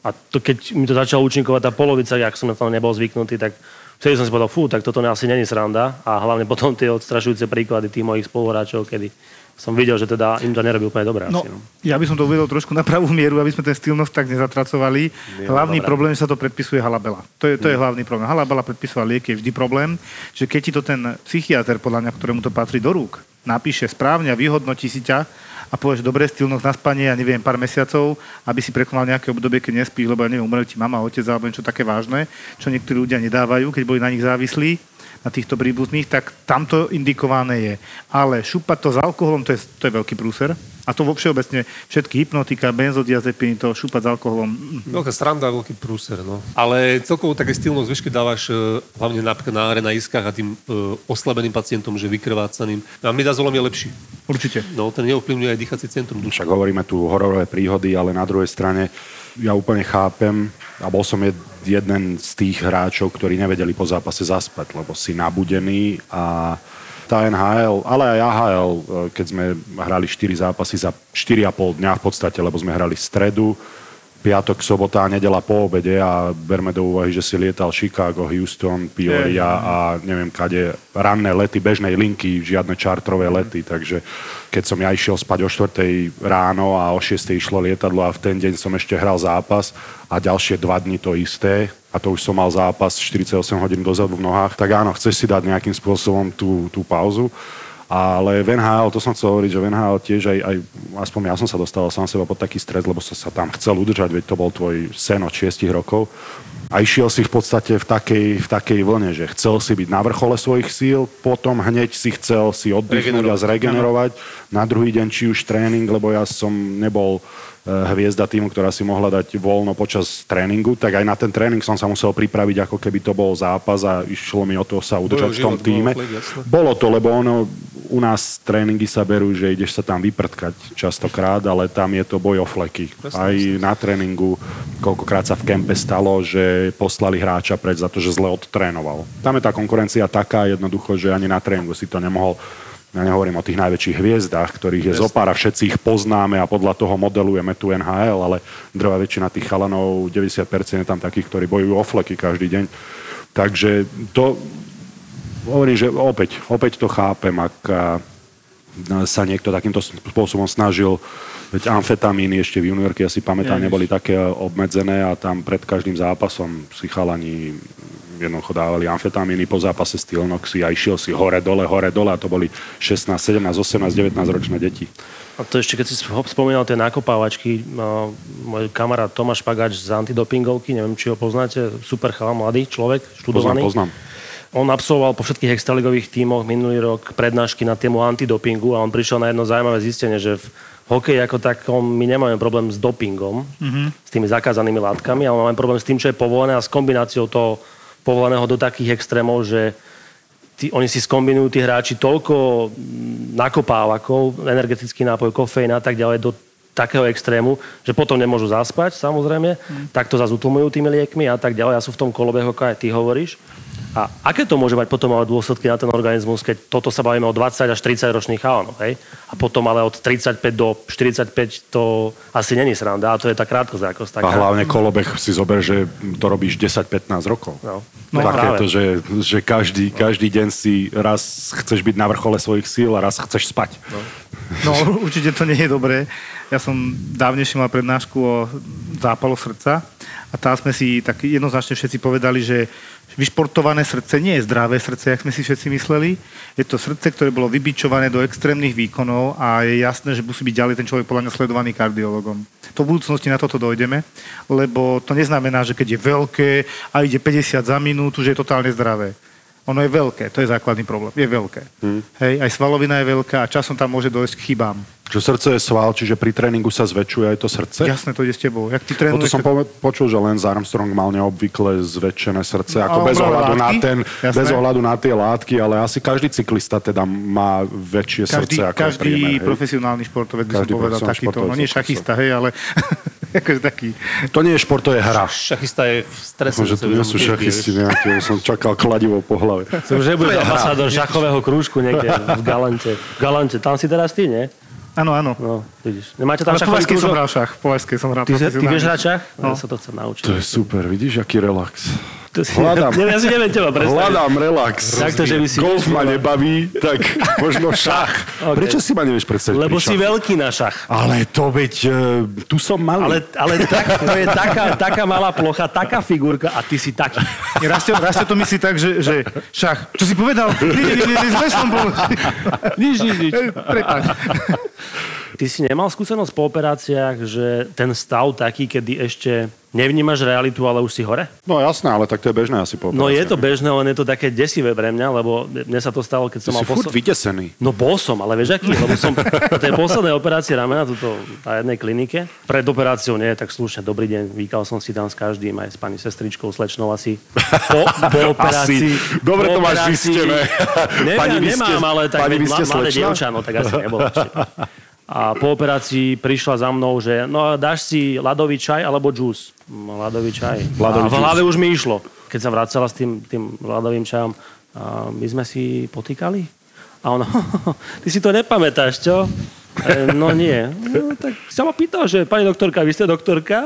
A to, keď mi to začalo účinkovať tá polovica, ak som na to nebol zvyknutý, tak vtedy som si povedal, fú, tak toto asi není sranda. A hlavne potom tie odstrašujúce príklady tých mojich spoluhráčov, kedy som videl, že teda im to nerobí úplne dobré. No, asi, no. ja by som to uvedol trošku na pravú mieru, aby sme ten stylnox tak nezatracovali. hlavný dobré. problém, že sa to predpisuje halabela. To je, to je hlavný problém. Halabela predpisovať lieky je vždy problém, že keď ti to ten psychiatr, podľa mňa, ktorému to patrí do rúk, napíše správne a vyhodnotí si ťa a povieš, dobre, stylnox na spanie, ja neviem, pár mesiacov, aby si prekonal nejaké obdobie, keď nespíš, lebo ja neviem, umrel ti mama, otec alebo niečo také vážne, čo niektorí ľudia nedávajú, keď boli na nich závislí, na týchto príbuzných, tak tamto indikované je. Ale šupať to s alkoholom, to je, to je veľký prúser. A to vo všeobecne všetky hypnotika, benzodiazepiny, to šúpať s alkoholom. Veľká sranda, veľký prúser, no. Ale celkovo také stylnú zvyšky dávaš e, hlavne napríklad na arenaiskách a tým e, oslabeným pacientom, že vykrvácaným. A midazolom je lepší. Určite. No, ten neovplyvňuje aj dýchací centrum. Však hovoríme tu hororové príhody, ale na druhej strane ja úplne chápem a bol som jed, jeden z tých hráčov, ktorí nevedeli po zápase zaspať, lebo si nabudený a tá NHL, ale aj AHL, e, keď sme hrali 4 zápasy za 4,5 dňa v podstate, lebo sme hrali stredu, piatok, sobota a nedela po obede a berme do úvahy, že si lietal Chicago, Houston, Peoria a neviem kade ranné lety, bežnej linky, žiadne čartrové lety, takže keď som ja išiel spať o 4 ráno a o 6 išlo lietadlo a v ten deň som ešte hral zápas a ďalšie dva dni to isté a to už som mal zápas 48 hodín dozadu v nohách, tak áno, chceš si dať nejakým spôsobom tú, tú pauzu. Ale v NHL, to som chcel hovoriť, že v NHL tiež aj, aj aspoň ja som sa dostal sám seba pod taký stres, lebo som sa tam chcel udržať, veď to bol tvoj sen od 6 rokov. A išiel si v podstate v takej, v takej vlne, že chcel si byť na vrchole svojich síl, potom hneď si chcel si oddychnúť a zregenerovať. Na druhý deň či už tréning, lebo ja som nebol hviezda týmu, ktorá si mohla dať voľno počas tréningu, tak aj na ten tréning som sa musel pripraviť, ako keby to bol zápas a išlo mi o to sa udržať v tom týme. Bolo to, lebo ono, u nás tréningy sa berú, že ideš sa tam vyprtkať častokrát, ale tam je to boj o fleky. Aj na tréningu, koľkokrát sa v kempe stalo, že poslali hráča preč za to, že zle odtrénoval. Tam je tá konkurencia taká jednoducho, že ani na tréningu si to nemohol ja nehovorím o tých najväčších hviezdách, ktorých je zopár a všetci ich poznáme a podľa toho modelujeme tu NHL, ale drvá väčšina tých chalanov, 90% je tam takých, ktorí bojujú o fleky každý deň. Takže to, hovorím, že opäť, opäť to chápem, ak sa niekto takýmto spôsobom snažil, veď amfetamíny ešte v juniorke, ja si pamätám, neboli také obmedzené a tam pred každým zápasom si chalani jednoducho dávali amfetamíny po zápase Stilnoxy a išiel si hore, dole, hore, dole a to boli 16, 17, 18, 19 ročné deti. A to ešte, keď si sp- spomínal tie nakopávačky, no, môj kamarát Tomáš Pagač z antidopingovky, neviem, či ho poznáte, super chalan, mladý človek, študovaný. Poznám, poznám. On absolvoval po všetkých extraligových tímoch minulý rok prednášky na tému antidopingu a on prišiel na jedno zaujímavé zistenie, že v hokeji ako takom my nemáme problém s dopingom, mm-hmm. s tými zakázanými látkami, ale máme problém s tým, čo je povolené a s kombináciou toho povoleného do takých extrémov, že tí, oni si skombinujú tí hráči toľko mm, nakopávakov, energetický nápoj, kofeín a tak ďalej do takého extrému, že potom nemôžu zaspať, samozrejme, mm. tak to zase utlmujú tými liekmi a tak ďalej. Ja sú v tom kolobehu, ako aj ty hovoríš. A aké to môže mať potom ale dôsledky na ten organizmus, keď toto sa bavíme o 20 až 30 ročných chalanov, hej? A potom ale od 35 do 45 to asi není sranda, a to je tá krátkozrákosť. A Taká. hlavne kolobeh si zober, že to robíš 10-15 rokov. No. No, Také to, že, že každý, každý deň si raz chceš byť na vrchole svojich síl a raz chceš spať. No. No, určite to nie je dobré. Ja som dávnejšie mal prednášku o zápaloch srdca a tam sme si tak jednoznačne všetci povedali, že vyšportované srdce nie je zdravé srdce, jak sme si všetci mysleli. Je to srdce, ktoré bolo vybičované do extrémnych výkonov a je jasné, že musí byť ďalej ten človek podľa mňa sledovaný kardiologom. To v budúcnosti na toto dojdeme, lebo to neznamená, že keď je veľké a ide 50 za minútu, že je totálne zdravé. Ono je veľké, to je základný problém. Je veľké. Hmm. Hej, aj svalovina je veľká a časom tam môže dojsť k chybám. Čo srdce je sval, čiže pri tréningu sa zväčšuje aj to srdce? Jasné, to ide s tebou. Jak ty No to trénuješ, som po- počul, že Lance Armstrong mal neobvykle zväčšené srdce, ako ale bez ohľadu, na látky, ten, jasné. bez ohľadu na tie látky, ale asi každý cyklista teda má väčšie každý, srdce ako každý priemer, hej? profesionálny športovec by som povedal takýto. No nie šachista, hej, ale akože taký. To nie je šport, to je hra. Šachista je v strese. Že tu nie sú šachisti nejaké, som čakal kladivo po hlave. Som, že budeš ambasádor šachového krúžku niekde v Galante. V Galante, tam si teraz ty, nie? Áno, áno. No, vidíš. Nemáte tam šachový Vajskej som krúžok? hral šach. Po som hral Ty, ty vieš hrať šach? No. No. Ja sa to chcem naučiť. To je super, vidíš, aký relax. To si, Hľadám. Ne, ja si neviem teba predstaviť. Hľadám relax. Takto, že by si- Golf ma nebaví, tak možno šach. Ok. Prečo si ma nevieš predstaviť Lebo si veľký na šach. Ale to veď, e, tu som malý. Ale, ale tak, to je taká, taká malá plocha, taká figurka a ty si taký. Rastio, Rastio to myslí tak, že, že šach. Čo si povedal? Bol. Nič, nič, nič. Ty si nemal skúsenosť po operáciách, že ten stav taký, kedy ešte nevnímaš realitu, ale už si hore? No jasné, ale tak to je bežné asi po No je to bežné, len je to také desivé pre mňa, lebo mne sa to stalo, keď Ty som si mal furt vytesený. No bol som, ale vieš aký? Lebo som po tej poslednej operácii ramena tuto na jednej klinike. Pred operáciou nie, tak slušne, dobrý deň, vykal som si tam s každým, aj s pani sestričkou, slečnou asi. Po, po operácii. Asi. Dobre po to máš zistené. Neviem, Pani, nemám, ste- ale tak pani, mladé dievča, no tak asi nebolo ešte. A po operácii prišla za mnou, že no dáš si ľadový čaj alebo džús. Ľadový čaj. Ľadový a v hlave už mi išlo. Keď sa vracala s tým, tým ľadovým čajom, a my sme si potýkali? A ona, ty si to nepamätáš, čo? E, no nie. No, tak sa ma pýtal, že pani doktorka, vy ste doktorka?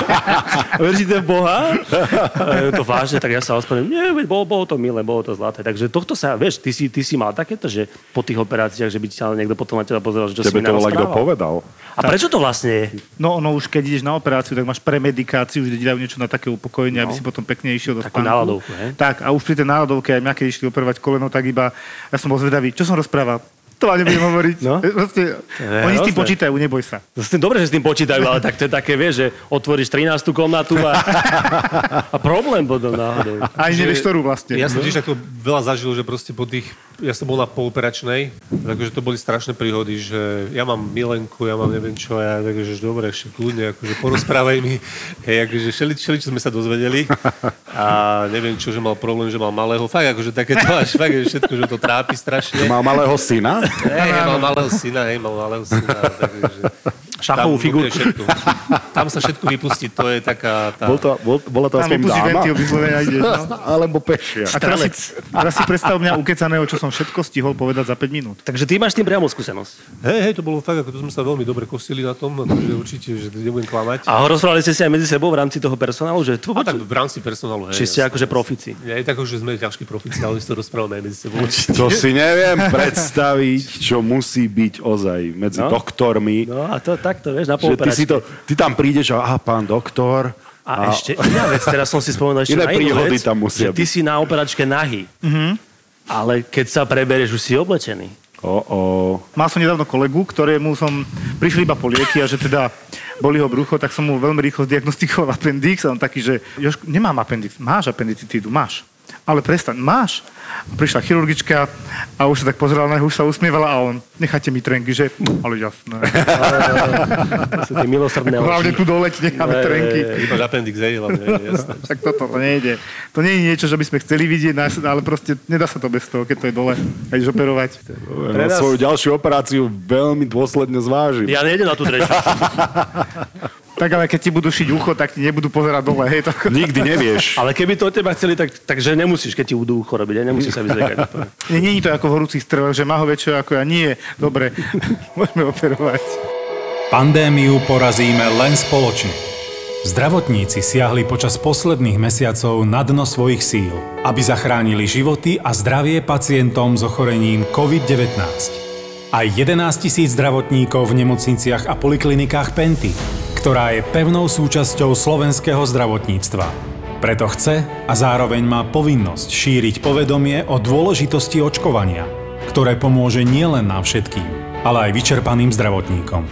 Veríte v Boha? E, to vážne, tak ja sa ospravedlňujem. Nie, veď bolo, bolo to milé, bolo to zlaté. Takže tohto sa, vieš, ty si, ty si mal takéto, že po tých operáciách, že by ti niekto potom na teba pozeral, že čo si Tebe mi to volá kto povedal. A prečo to vlastne je? No ono už keď ideš na operáciu, tak máš premedikáciu, že ti dajú niečo na také upokojenie, aby si potom pekne išiel do Takú spánku. náladovku? Tak a už pri tej náladovke, aj mňa keď išli operovať koleno, tak iba, ja som bol zvedavý, čo som rozprával? To vám nebudem hovoriť. No. Proste, je oni s tým počítajú, neboj sa. Tým, dobre, že s tým počítajú, ale tak to je také, vieš, že otvoríš 13. komnatu a, a problém potom náhodou. Ani nevieš, ktorú vlastne. Ja som tiež takto veľa zažil, že proste po tých, ja som bol na pooperačnej, takže to boli strašné príhody, že ja mám milenku, ja mám neviem čo, ja takže dobre, ešte kľudne, akože porozprávaj mi, hej, akože všeli, čo sme sa dozvedeli a neviem čo, že mal problém, že mal malého, fakt akože takéto až, fakt, že všetko, že to trápi strašne. Mal malého syna? Hej, mal malého syna, hej, mal malého syna, takže... Šachovú tam figurku. Všetko, tam sa všetko vypustí, to je taká... Tá... Bol to, bol, bola to aspoň dáma? ventil, vyslovene ideš. No. Alebo pešia. A teraz si, teraz si predstav mňa ukecaného, čo som všetko stihol povedať za 5 minút. Takže ty máš s tým priamo skúsenosť. Hej, hej, to bolo fakt, ako to sme sa veľmi dobre kosili na tom, akože určite, že nebudem klamať. A rozprávali ste si aj medzi sebou v rámci toho personálu, že tu A tak v rámci personálu, hej. či ste akože profici. Nie, tak že sme ťažkí profici, ale my si to rozprávame aj medzi sebou. To si neviem predstaviť, čo musí byť ozaj medzi No. doktormi. No a to takto, vieš, na Že ty, si to, ty tam prídeš a aha, pán doktor. A, ešte iná vec, teraz som si spomenul ešte Iné na inú príhody vec, tam musia že ty byť. si na operačke nahý. Ale keď sa preberieš, už si oblečený. O, o. Mal som nedávno kolegu, ktorému som prišiel iba po lieky a že teda boli ho brucho, tak som mu veľmi rýchlo zdiagnostikoval appendix a on taký, že Jožko, nemám appendix, máš appendicitídu, máš. Ale prestaň, máš. A prišla chirurgička a už sa tak pozerala na neho, už sa usmievala a on, necháte mi trenky, že, ale jasné. To sú tie milosrdné Hlavne tu dole ti necháme trenky. Iba appendix, hej, hlavne, jasné. Tak toto to nejde. To nie je niečo, že by sme chceli vidieť, ale proste nedá sa to bez toho, keď to je dole a ideš operovať. Na svoju ďalšiu operáciu veľmi dôsledne zvážim. Ja nejdem na tú tretiu. Tak ale keď ti budú šiť ucho, tak ti nebudú pozerať dole. Hej, to... Nikdy nevieš. Ale keby to od teba chceli, tak, takže nemusíš, keď ti budú ucho robiť. Ja nemusíš sa vyzrekať. úplne. Nie, nie je to ako v horúcich strelách, že má ho väčšie ako ja. Nie, dobre, môžeme operovať. Pandémiu porazíme len spoločne. Zdravotníci siahli počas posledných mesiacov na dno svojich síl, aby zachránili životy a zdravie pacientom s ochorením COVID-19. Aj 11 tisíc zdravotníkov v nemocniciach a poliklinikách Penty, ktorá je pevnou súčasťou slovenského zdravotníctva. Preto chce a zároveň má povinnosť šíriť povedomie o dôležitosti očkovania, ktoré pomôže nielen nám všetkým, ale aj vyčerpaným zdravotníkom.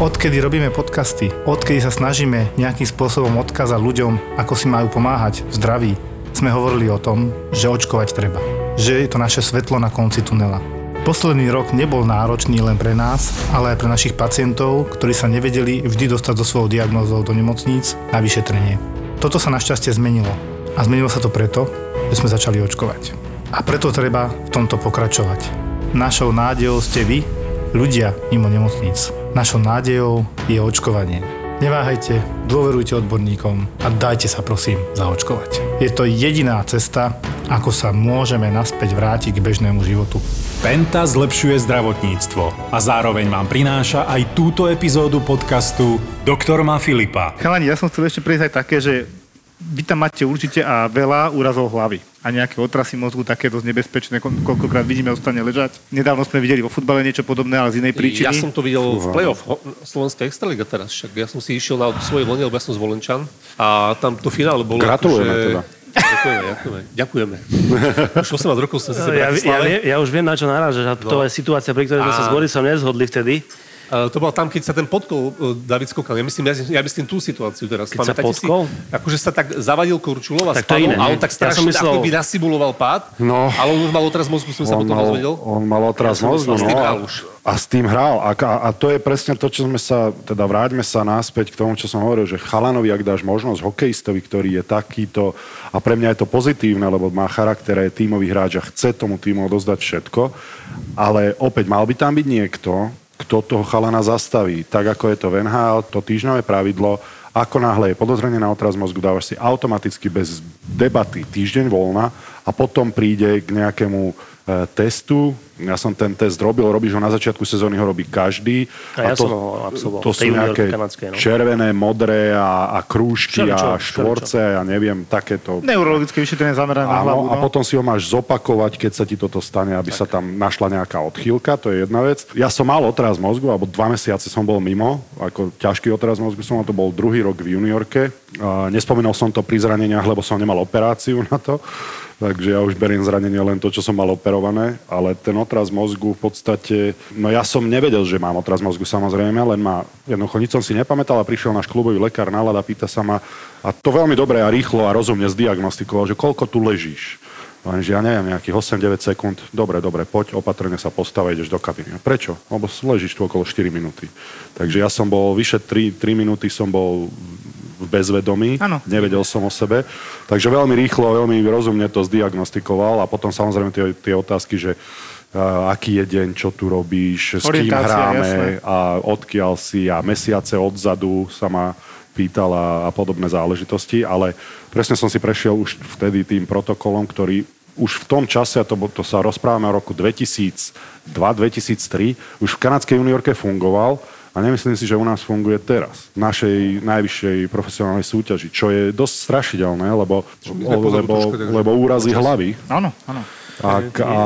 Odkedy robíme podcasty, odkedy sa snažíme nejakým spôsobom odkázať ľuďom, ako si majú pomáhať v zdraví, sme hovorili o tom, že očkovať treba. Že je to naše svetlo na konci tunela. Posledný rok nebol náročný len pre nás, ale aj pre našich pacientov, ktorí sa nevedeli vždy dostať so svojou diagnózou do nemocníc na vyšetrenie. Toto sa našťastie zmenilo. A zmenilo sa to preto, že sme začali očkovať. A preto treba v tomto pokračovať. Našou nádejou ste vy, ľudia mimo nemocníc. Našou nádejou je očkovanie. Neváhajte, dôverujte odborníkom a dajte sa prosím zaočkovať. Je to jediná cesta, ako sa môžeme naspäť vrátiť k bežnému životu. Penta zlepšuje zdravotníctvo a zároveň vám prináša aj túto epizódu podcastu Doktor má Filipa. Chalani, ja som chcel ešte prejsť aj také, že vy tam máte určite a veľa úrazov hlavy a nejaké otrasy mozgu, také dosť nebezpečné, ko- koľkokrát vidíme ostane ležať. Nedávno sme videli vo futbale niečo podobné, ale z inej príčiny. Ja som to videl v play-off Slovenská extraliga teraz, však ja som si išiel na svojej vlne, lebo ja som z Volenčan a tam to finále bolo... Gratulujeme akože- teda. Ďakujeme, ďakujeme. Ďakujeme. Už 18 rokov som si Ja, ja, ja už viem, na čo narážaš. A to je situácia, pri ktorej sme sa s Borisom nezhodli vtedy. Uh, to bolo tam, keď sa ten podkol uh, David skokal. Ja myslím, ja, ja myslím tú situáciu teraz. Keď sa Pamätáte podkol? Si, akože sa tak zavadil Korčulov a Tak spadol a on tak Ja strašne som myslel- ako by nasimuloval pád, No. ale on už mal otraz mozgu, som sa on potom mal, dozvedel. on mal otraz Ja mozgu, no, a, a s tým hral. A, a, a to je presne to, čo sme sa, teda vráťme sa naspäť k tomu, čo som hovoril, že chalanovi, ak dáš možnosť hokejistovi, ktorý je takýto, a pre mňa je to pozitívne, lebo má charakter, je tímový hráč a chce tomu týmu odozdať všetko, ale opäť mal by tam byť niekto, kto toho chalana zastaví. Tak ako je to v NHL, to týždňové pravidlo, ako náhle je podozrenie na otraz mozgu, dávaš si automaticky bez debaty týždeň voľna a potom príde k nejakému e, testu. Ja som ten test robil, robíš ho na začiatku sezóny, ho robí každý. A ja som ho absolvoval To sú nejaké kanadskej, no. červené, modré a, a krúžky Všeličo, a štvorce a neviem, takéto. Neurologické vyšetrenie zamerané na hlavu. Áno, a No. potom si ho máš zopakovať, keď sa ti toto stane, aby sa tam našla nejaká odchýlka, to je jedna vec. Ja som mal otraz mozgu, alebo dva mesiace som bol mimo, ako ťažký otraz mozgu som mal, to bol druhý rok v juniorke. A nespomenul som to pri zraneniach, lebo som nemal operáciu na to. Takže ja už beriem zranenie len to, čo som mal operované, ale ten otraz mozgu v podstate, no ja som nevedel, že mám otraz mozgu samozrejme, len ma, jednoducho nič som si nepamätal a prišiel náš klubový lekár na ľad a pýta sa ma, a to veľmi dobre a rýchlo a rozumne zdiagnostikoval, že koľko tu ležíš. Lenže ja neviem, nejakých 8-9 sekúnd. Dobre, dobre, poď, opatrne sa postav a ideš do kabiny. Prečo? Lebo ležíš tu okolo 4 minúty. Takže ja som bol, vyše 3, 3 minúty som bol v bezvedomí, Áno. nevedel som o sebe. Takže veľmi rýchlo, veľmi rozumne to zdiagnostikoval a potom samozrejme tie, tie otázky, že uh, aký je deň, čo tu robíš, s kým hráme jasné. a odkiaľ si a mesiace odzadu sa ma pýtal a, a podobné záležitosti, ale presne som si prešiel už vtedy tým protokolom, ktorý už v tom čase, a to, to sa rozprávame o roku 2002-2003, už v kanadskej juniorke fungoval a nemyslím si, že u nás funguje teraz, v našej najvyššej profesionálnej súťaži, čo je dosť strašidelné, lebo, lebo, lebo úrazy hlavy Áno, áno. a, a,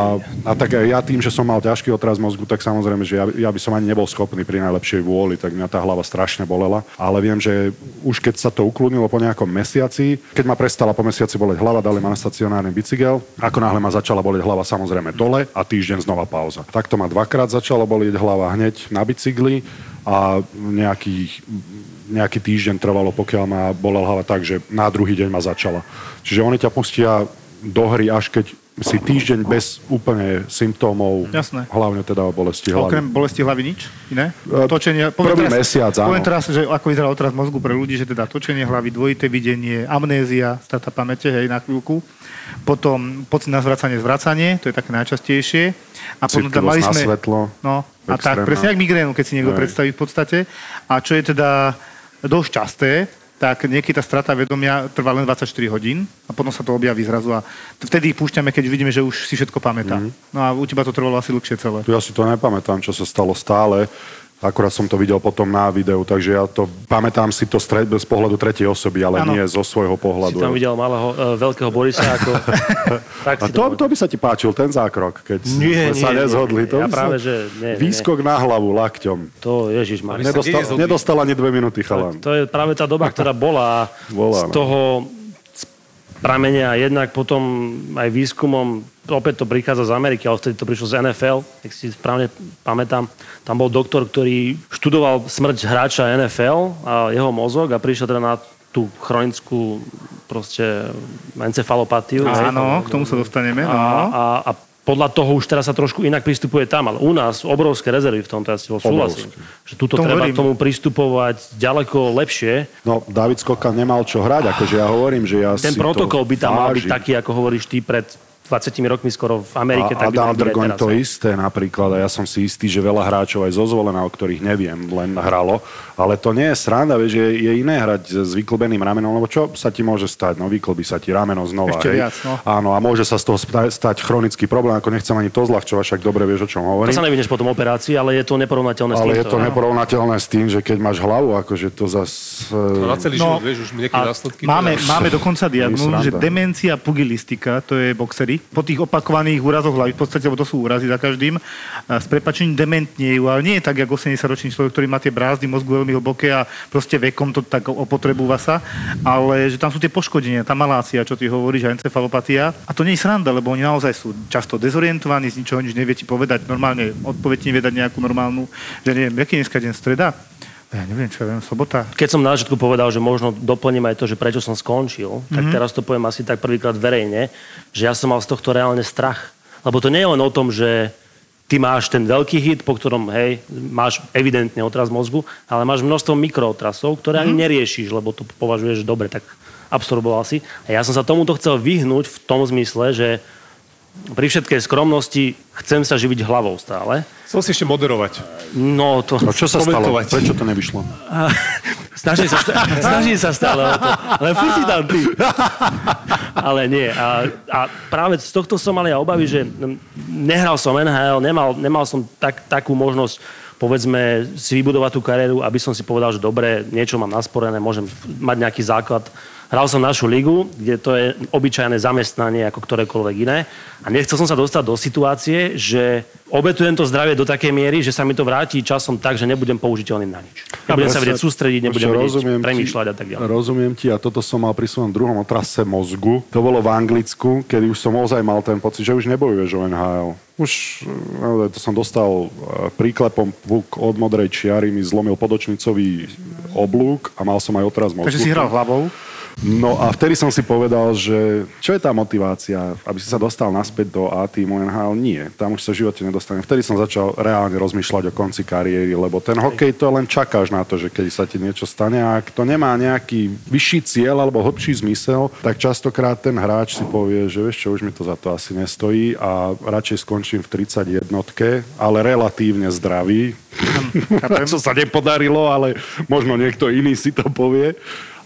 a tak ja tým, že som mal ťažký otraz mozgu, tak samozrejme, že ja, ja by som ani nebol schopný pri najlepšej vôli, tak mňa tá hlava strašne bolela. Ale viem, že už keď sa to ukludnilo po nejakom mesiaci, keď ma prestala po mesiaci boleť hlava, dali ma na stacionárny bicykel. Ako náhle ma začala boleť hlava samozrejme dole a týždeň znova pauza. Takto ma dvakrát začala bolieť hlava hneď na bicykli a nejaký, nejaký týždeň trvalo, pokiaľ ma bola hlava tak, že na druhý deň ma začala. Čiže oni ťa pustia do hry, až keď si týždeň bez úplne symptómov, Jasné. hlavne teda o bolesti hlavy. Okrem bolesti hlavy nič iné? E, Točenie, prvý mesiac, áno. Poviem teraz, že ako vyzerá otraz mozgu pre ľudí, že teda točenie hlavy, dvojité videnie, amnézia, strata pamäte, hej, na chvíľku. Potom pocit na zvracanie, zvracanie, to je také najčastejšie. A potom mali sme... svetlo. No, a tak, Extrémna. presne jak migrénu, keď si niekto Hej. predstaví v podstate. A čo je teda dosť časté, tak niekedy tá strata vedomia trvá len 24 hodín a potom sa to objaví zrazu a vtedy ich púšťame, keď vidíme, že už si všetko pamätá. Mhm. No a u teba to trvalo asi dlhšie celé. Ja si to nepamätám, čo sa stalo stále. Akurát som to videl potom na videu, takže ja to pamätám si to stre- z pohľadu tretej osoby, ale Áno. nie zo svojho Si pohľadu. tam videl malého, e, veľkého Borisa ako... tak A si to, to by sa ti páčil, ten zákrok, keď Nie, sme sa nie, nie, nezhodli. nie. To Ja by sa- práve, že nie, nie, Výskok na hlavu lakťom. To, ježiš, sa Nedostal, nedostal ani dve minúty, chalan. To je práve tá doba, ktorá bola, Bola, z toho pramenia jednak potom aj výskumom, opäť to prichádza z Ameriky, ale vtedy to prišlo z NFL, ak si správne pamätám. Tam bol doktor, ktorý študoval smrť hráča NFL a jeho mozog a prišiel teda na tú chronickú proste encefalopatiu. Áno, k tomu sa dostaneme. a, a, a podľa toho už teraz sa trošku inak pristupuje tam, ale u nás obrovské rezervy v tomto, ja s tebou súhlasím. Že tuto Tomu treba k tomu pristupovať ďaleko lepšie. No, David Skokan nemal čo hrať, akože ja hovorím, že ja Ten si protokol to by tam mal byť taký, ako hovoríš ty pred 20 rokmi skoro v Amerike. A tak Adam teraz, to hej. isté napríklad a ja som si istý, že veľa hráčov aj zo zvolená, o ktorých neviem, len hralo. Ale to nie je sranda, vieš, je, je iné hrať s vyklbeným ramenom, lebo čo sa ti môže stať? No vyklbí sa ti rameno znova. Ešte hej? viac, no. Áno, a môže sa z toho sta- stať chronický problém, ako nechcem ani to zľahčovať, však dobre vieš, o čom To hovorím. sa nevidíš potom operácii, ale je to neporovnateľné s Ale týmto. je to no. neporovnateľné s tým, že keď máš hlavu, akože to zas... To na e, celý No, život, vieš, už nejaké následky. máme, teda- máme dokonca diagnózu, že demencia pugilistika, to je boxer videli. Po tých opakovaných úrazoch hlavy, v podstate, lebo to sú úrazy za každým, s prepačením dementniejú, ale nie je tak, ako 80-ročný človek, ktorý má tie brázdy mozgu veľmi hlboké a proste vekom to tak opotrebúva sa, ale že tam sú tie poškodenia, tá malácia, čo ty hovoríš, a encefalopatia. A to nie je sranda, lebo oni naozaj sú často dezorientovaní, z ničoho nič nevie ti povedať, normálne odpoveď nevie dať nejakú normálnu, že neviem, aký dneska deň streda, ja neviem, čo ja viem, sobota. Keď som na začiatku povedal, že možno doplním aj to, že prečo som skončil, mm-hmm. tak teraz to poviem asi tak prvýkrát verejne, že ja som mal z tohto reálne strach. Lebo to nie je len o tom, že ty máš ten veľký hit, po ktorom, hej, máš evidentne otraz mozgu, ale máš množstvo mikrootrasov, ktoré mm-hmm. ani neriešiš, lebo to považuješ, že dobre, tak absorboval si. A ja som sa tomuto chcel vyhnúť v tom zmysle, že pri všetkej skromnosti chcem sa živiť hlavou stále. Chcel si ešte moderovať. No to... No čo sa stalo? Prečo to nevyšlo? Snažím sa, snažím sa stále o to. Ale furt si tam ty. Ale nie. A, a práve z tohto som mal ja obavy, že nehral som NHL, nemal, nemal som tak, takú možnosť povedzme si vybudovať tú kariéru, aby som si povedal, že dobre, niečo mám nasporené, môžem mať nejaký základ Hral som našu ligu, kde to je obyčajné zamestnanie ako ktorékoľvek iné. A nechcel som sa dostať do situácie, že obetujem to zdravie do takej miery, že sa mi to vráti časom tak, že nebudem použiteľný na nič. Nebudem sa vedieť sústrediť, nebudem vedieť premýšľať a tak ďalej. Rozumiem ti a toto som mal pri svojom druhom otrase mozgu. To bolo v Anglicku, kedy už som ozaj mal ten pocit, že už nebojuješ o NHL. Už to som dostal e, príklepom puk od modrej čiary, mi zlomil podočnicový oblúk a mal som aj otraz mozgu. Takže si hral hlavou? No a vtedy som si povedal, že čo je tá motivácia, aby si sa dostal naspäť do A týmu NHL? Nie, tam už sa v živote nedostane. Vtedy som začal reálne rozmýšľať o konci kariéry, lebo ten hokej to len čakáš na to, že keď sa ti niečo stane a ak to nemá nejaký vyšší cieľ alebo hlbší zmysel, tak častokrát ten hráč si povie, že vieš čo, už mi to za to asi nestojí a radšej skončím v 31 ale relatívne zdravý. čo sa nepodarilo, ale možno niekto iný si to povie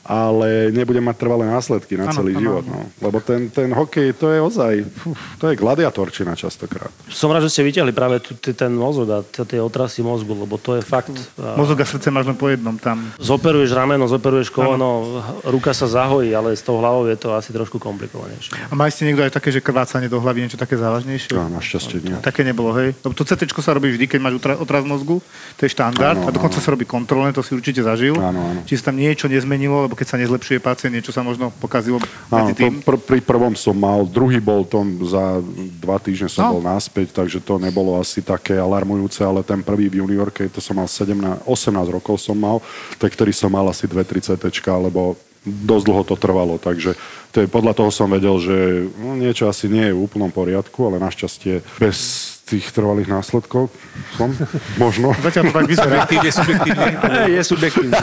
ale nebude mať trvalé následky na ano, celý ano, život. No. Lebo ten, ten hokej, to je ozaj, uf, to je gladiatorčina častokrát. Som rád, že ste vyťahli práve tu, ten mozog a tie otrasy mozgu, lebo to je fakt... Mozog a srdce máš len po jednom tam. Zoperuješ rameno, zoperuješ koleno, ruka sa zahojí, ale s tou hlavou je to asi trošku komplikovanejšie. A mali ste niekto aj také, že krvácanie do hlavy, niečo také závažnejšie? No, našťastie nie. Také nebolo, hej? Lebo to CT sa robí vždy, keď máš otraz mozgu, to je štandard ano, a dokonca ano. sa robí kontrolné, to si určite zažil. Ano, ano. Či sa tam niečo nezmenilo, lebo keď sa nezlepšuje pacient, niečo sa možno pokazilo Áno, tým? Pr- pri prvom som mal, druhý bol tom za dva týždne som no. bol naspäť, takže to nebolo asi také alarmujúce, ale ten prvý v juniorke, to som mal 17, 18 rokov som mal, tak ktorý som mal asi 2-3 CT, lebo dosť dlho to trvalo, takže to je, podľa toho som vedel, že no, niečo asi nie je v úplnom poriadku, ale našťastie bez tých trvalých následkov som, možno. Zatiaľ to tak vyzerá. Je subjektívne. Je subjektívne.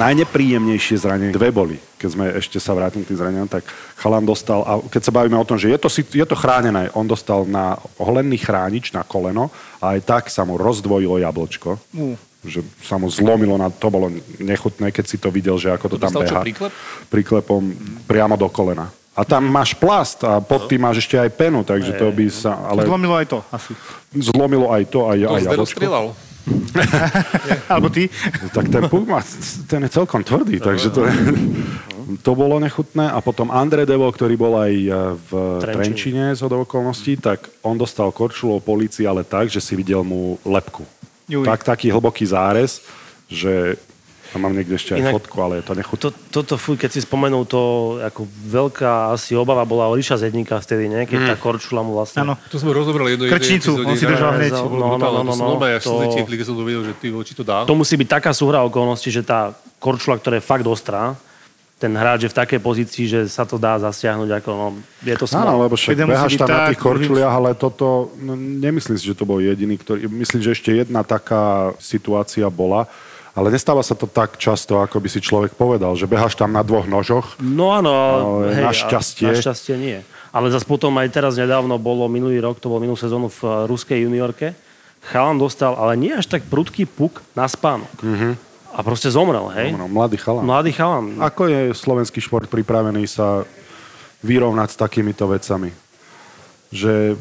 Najnepríjemnejšie zranenie dve boli. Keď sme ešte sa vrátim k tým zraneniam, tak chalan dostal, a keď sa bavíme o tom, že je to, je to chránené, on dostal na holenný chránič na koleno a aj tak sa mu rozdvojilo jablčko. Uh že sa mu zlomilo, na, to bolo nechutné, keď si to videl, že ako to, to tam beha. príklep? Príklepom priamo do kolena. A tam máš plast a pod tým máš ešte aj penu, takže to by sa... Ale... Zlomilo aj to, asi. Zlomilo aj to, aj, to aj jablčko. Alebo ty? Tak ten puk má, ten je celkom tvrdý, takže to je, to bolo nechutné. A potom Andre Devo, ktorý bol aj e, v Trenčine z okolností, tak on dostal korčulou polícii, ale tak, že si videl mu lepku. Tak, taký hlboký zárez, že tam mám niekde ešte aj Inak, fotku, ale je to nechutné. To, toto, fuj, keď si spomenul, to ako veľká asi obava bola o Ríša Zedníka vtedy, nie? Keď mm. tá korčula mu vlastne... Áno. To sme rozobrali jedno Krčnicu, on si držal hneď. No, no, no, no, no, no, to, keď som to že ty či to dá. To musí byť taká súhra okolností, že tá korčula, ktorá je fakt ostrá, ten hráč je v takej pozícii, že sa to dá zasiahnuť ako, no, je to smol. Áno, lebo však behaš tam na tých korčuliach, ale toto, no, nemyslím si, že to bol jediný, ktorý, myslím, že ešte jedna taká situácia bola, ale nestáva sa to tak často, ako by si človek povedal, že behaš tam na dvoch nožoch. No áno, hej, našťastie. Našťastie nie. Ale zase potom aj teraz nedávno bolo, minulý rok, to bol minulú sezónu v uh, ruskej juniorke, chalan dostal, ale nie až tak prudký puk na spánok. Mm-hmm. A proste zomrel, hej? Zomrel, mladý chalan. Mladý chalan. Ako je slovenský šport pripravený sa vyrovnať s takýmito vecami? Že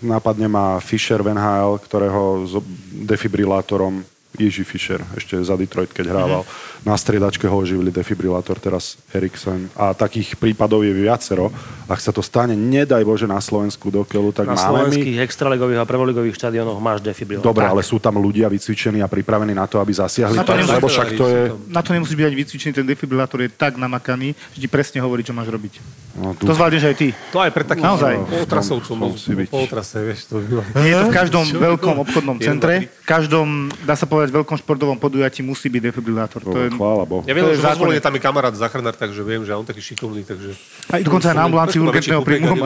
napadne má Fischer Hale, ktorého s defibrilátorom Ježi Fischer, ešte za Detroit, keď hrával. Mm-hmm. Na striedačke ho oživili defibrilátor, teraz Eriksen. A takých prípadov je viacero. ak sa to stane, nedaj Bože, na Slovensku do keľu, tak Na máme my... slovenských extraligových a prvoligových štadionoch máš defibrilátor. Dobre, ale sú tam ľudia vycvičení a pripravení na to, aby zasiahli. Na to tak, nemusí- lebo však to je... Na to nemusíš byť ani vycvičený, ten defibrilátor je tak namakaný, že ti presne hovorí, čo máš robiť. No, tu... To zvládneš aj ty. To aj pre takých Naozaj. polotrasovcov, Tom- tom si byť. polotrase, vieš, to by je to v každom Čo? veľkom obchodnom centre, v každom, dá sa povedať, veľkom športovom podujatí musí byť defibrilátor. To je, Chvála Bohu. Ja viem, To je že vo tam je kamarát zachránár, takže viem, že on taký šikovný, takže... Aj dokonca aj na ambulancii urgentného príjmu.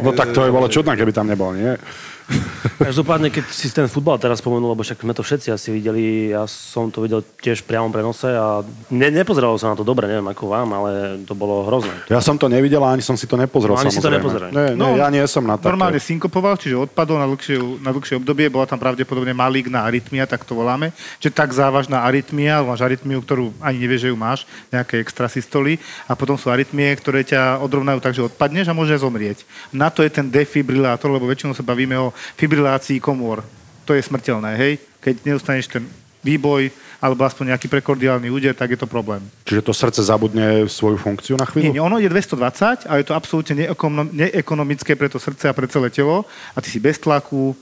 No tak to je bolo čudné, keby tam nebol, nie? Každopádne, keď si ten futbal teraz spomenul, lebo však sme to všetci asi videli, ja som to videl tiež v priamom prenose a ne, nepozeralo sa na to dobre, neviem ako vám, ale to bolo hrozné. Ja som to nevidel a ani som si to nepozrel. No, ani si to samozrejme. nepozrel. Nie, nie, ja nie som na také. Normálne synkopoval, čiže odpadol na dlhšie, na dlhšie obdobie, bola tam pravdepodobne maligná arytmia, tak to voláme. Čiže tak závažná arytmia, máš arytmiu, ktorú ani nevieš, že ju máš, nejaké extrasystoly, a potom sú arytmie, ktoré ťa odrovnajú tak, že odpadneš a môže zomrieť. Na to je ten defibrilátor, lebo väčšinou sa bavíme o fibrilácii komôr. To je smrteľné, hej? Keď neustaneš ten výboj alebo aspoň nejaký prekordiálny úder, tak je to problém. Čiže to srdce zabudne svoju funkciu na Nie, chvíľu? nie, ono je 220 a je to absolútne neekonom- neekonomické pre to srdce a pre celé telo a ty si bez tlaku,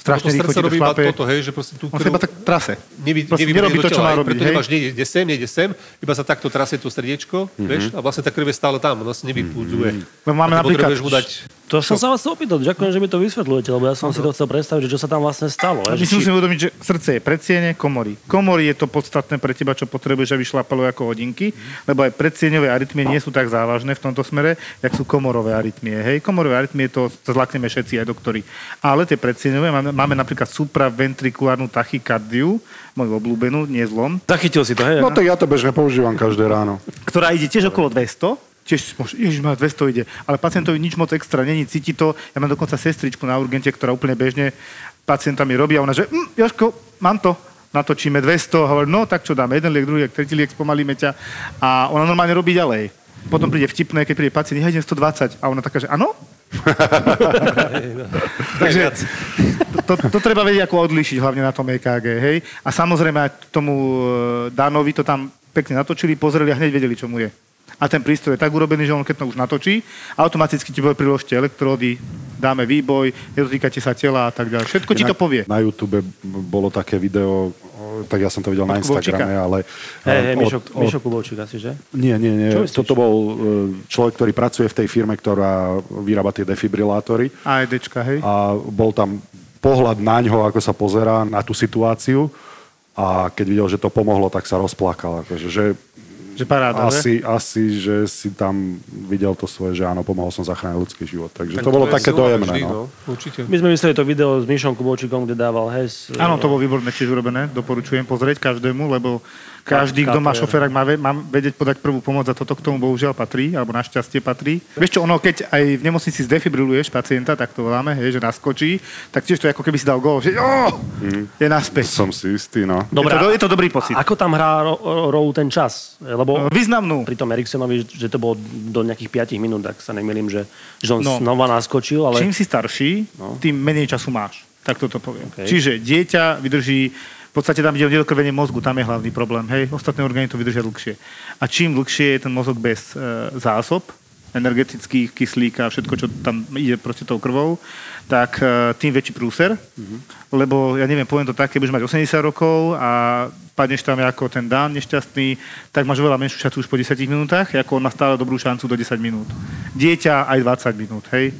strašne to rýchlo ti to šlape. toto, hej, že proste tú On sa iba tak trase. Nevy, Proste nerobí to, čo má robiť, Preto hej? nemáš, nejde sem, nejde sem, iba sa takto trasie to srdiečko, Mhm. vieš, a vlastne tá krv je stále tam, ona sa nevypúdzuje. Lebo máme napríklad- potrebuješ mu dať To som sa vás chcel opýtať, ďakujem, že mi to vysvetľujete, lebo ja som si to chcel predstaviť, že čo sa tam vlastne stalo. A my že si musíme uvedomiť, že srdce je predsiene, komory. Komory je to podstatné pre teba, čo potrebuješ, aby šlapalo ako hodinky, lebo aj predsieňové arytmie nie sú tak závažné v tomto smere, jak sú komorové arytmie. Hej, komorové arytmie to zlakneme všetci aj doktori. Ale tie predsieňové, máme, máme napríklad supraventrikulárnu tachykardiu, moju obľúbenú, nie zlom, Zachytil si to, hej? No tak ja to bežne používam každé ráno. ktorá ide tiež okolo 200, tiež môže, ježiš, má 200 ide, ale pacientovi nič moc extra není, cíti to. Ja mám dokonca sestričku na urgente, ktorá úplne bežne pacientami robí a ona, že hm, Jožko, mám to, natočíme 200, hovorí, no tak čo dáme, jeden liek, druhý liek, tretí liek, spomalíme ťa a ona normálne robí ďalej. Potom príde vtipné, keď príde pacient, ja idem 120 a ona taká, že áno? Takže to, to, to treba vedieť, ako odlíšiť, hlavne na tom EKG, hej? A samozrejme aj tomu e, Danovi to tam pekne natočili, pozreli a hneď vedeli, čo mu je. A ten prístroj je tak urobený, že on keď to už natočí, automaticky ti povie priložte elektródy, dáme výboj, nedotýkate sa tela a tak ďalej. Všetko ti to povie. Na YouTube bolo také video, tak ja som to videl na Od Kubovčíka. Instagrame, ale... Hej, hej, od- Mišo, od- Mišo Kubovčík asi, že? Nie, nie, nie. Toto bol e, človek, ktorý pracuje v tej firme, ktorá vyrába tie defibrilátory. AEDčka, hej? A bol tam pohľad na ňo, ako sa pozerá na tú situáciu. A keď videl, že to pomohlo, tak sa rozplakal. Akože, že Že paráda, asi, asi, že si tam videl to svoje, že áno, pomohol som zachrániť ľudský život. Takže Tak to bolo je také dojemné. vždy, No. Určite. My sme mysleli to video s Mišom Kubovčíkom, kde dával hes. Áno, to bolo výborné tiež urobené. Doporučujem pozrieť každému, lebo každý, kto má šoféra, má, má vedieť podať prvú pomoc a toto k tomu bohužiaľ patrí, alebo našťastie patrí. Vieš čo, ono, keď aj v nemocnici zdefibriluješ pacienta, tak to voláme, hej, že naskočí, tak tiež to je ako keby si dal gól, že oh, je naspäť. Som si istý, no. Dobre, je, to, a- je to dobrý pocit. Ako tam hrá ro- ro- rolu ten čas? Lebo Významnú. pri tom Eriksenovi, že to bolo do nejakých 5 minút, tak sa nemýlim, že, že on No. znova naskočil, ale... Čím si starší, No. tým menej času máš. Tak toto poviem. OK. Čiže dieťa vydrží, v podstate tam ide o nedokrvenie mozgu, tam je hlavný problém. Hej, ostatné orgány to vydržia dlhšie. A čím dlhšie je ten mozog bez e, zásob, energetických, kyslíka a všetko, čo tam ide proste tou krvou, tak e, tým väčší prúser. Lebo, ja neviem, poviem to tak, keď budeš mať 80 rokov a padneš tam ako ten dán nešťastný, tak máš oveľa menšiu šancu už po 10 minútach, ako on má stále dobrú šancu do 10 minút. Dieťa aj 20 minút, hej?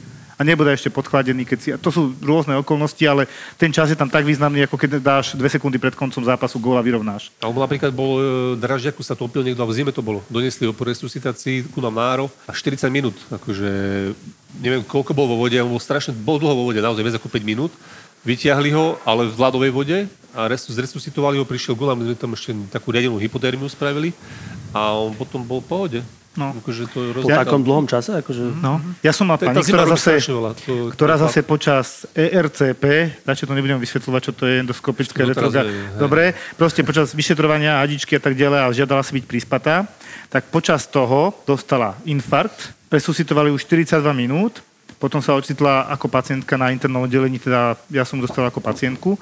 A nebude ešte podchladený, keď si... a To sú rôzne okolnosti, ale ten čas je tam tak významný, ako keď dáš dve sekundy pred koncom zápasu gól a vyrovnáš. Alebo napríklad bol e, Dražďaku sa topil niekto, v zime to bolo. Donesli ho po resuscitácii ku nám náro a 40 minút. Akože, neviem, koľko bol vo vode, on bol strašne, bol dlho vo vode, naozaj viac ako 5 minút. Vyťahli ho, ale v ľadovej vode a res, zresuscitovali ho, prišiel gól a my sme tam ešte takú riadenú hypotermiu spravili a on potom bol v pohode. No. Akože to Po rozdiel. takom dlhom čase? Akože... No. Ja som mal pani, ktorá zase. To- ktorá to- zase počas ERCP, radšej to nebudem vysvetľovať, čo to je endoskopické No, hej. Dobre, proste počas vyšetrovania hadičky a tak ďalej a žiadala si byť prispatá, tak počas toho dostala infarkt, resuscitovali už 42 minút, potom sa ocitla ako pacientka na internom oddelení, teda ja som dostal ako pacientku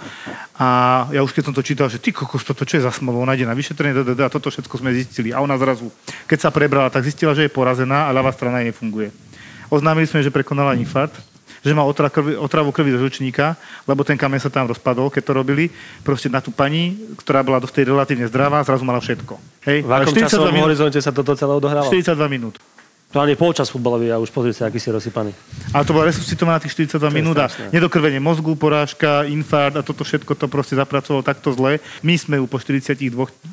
a ja už keď som to čítal, že ty kokos, toto čo je za smolu, ona ide na vyšetrenie, da, da, toto všetko sme zistili. A ona zrazu, keď sa prebrala, tak zistila, že je porazená a ľavá strana jej nefunguje. Oznámili sme, že prekonala infarkt, že má otra krvi, otravu krvi do žlčníka, lebo ten kameň sa tam rozpadol, keď to robili. Proste na tú pani, ktorá bola dosť relatívne zdravá, zrazu mala všetko. Hej? V akom Ale 42 časovom minút- horizonte sa toto celé odohralo? 42 minút. To ani polčas futbalový a už pozri sa, aký si rozsypaný. Ale to bola resuscitovaná tých 42 minút a nedokrvenie mozgu, porážka, infarkt a toto všetko to proste zapracovalo takto zle. My sme ju po 42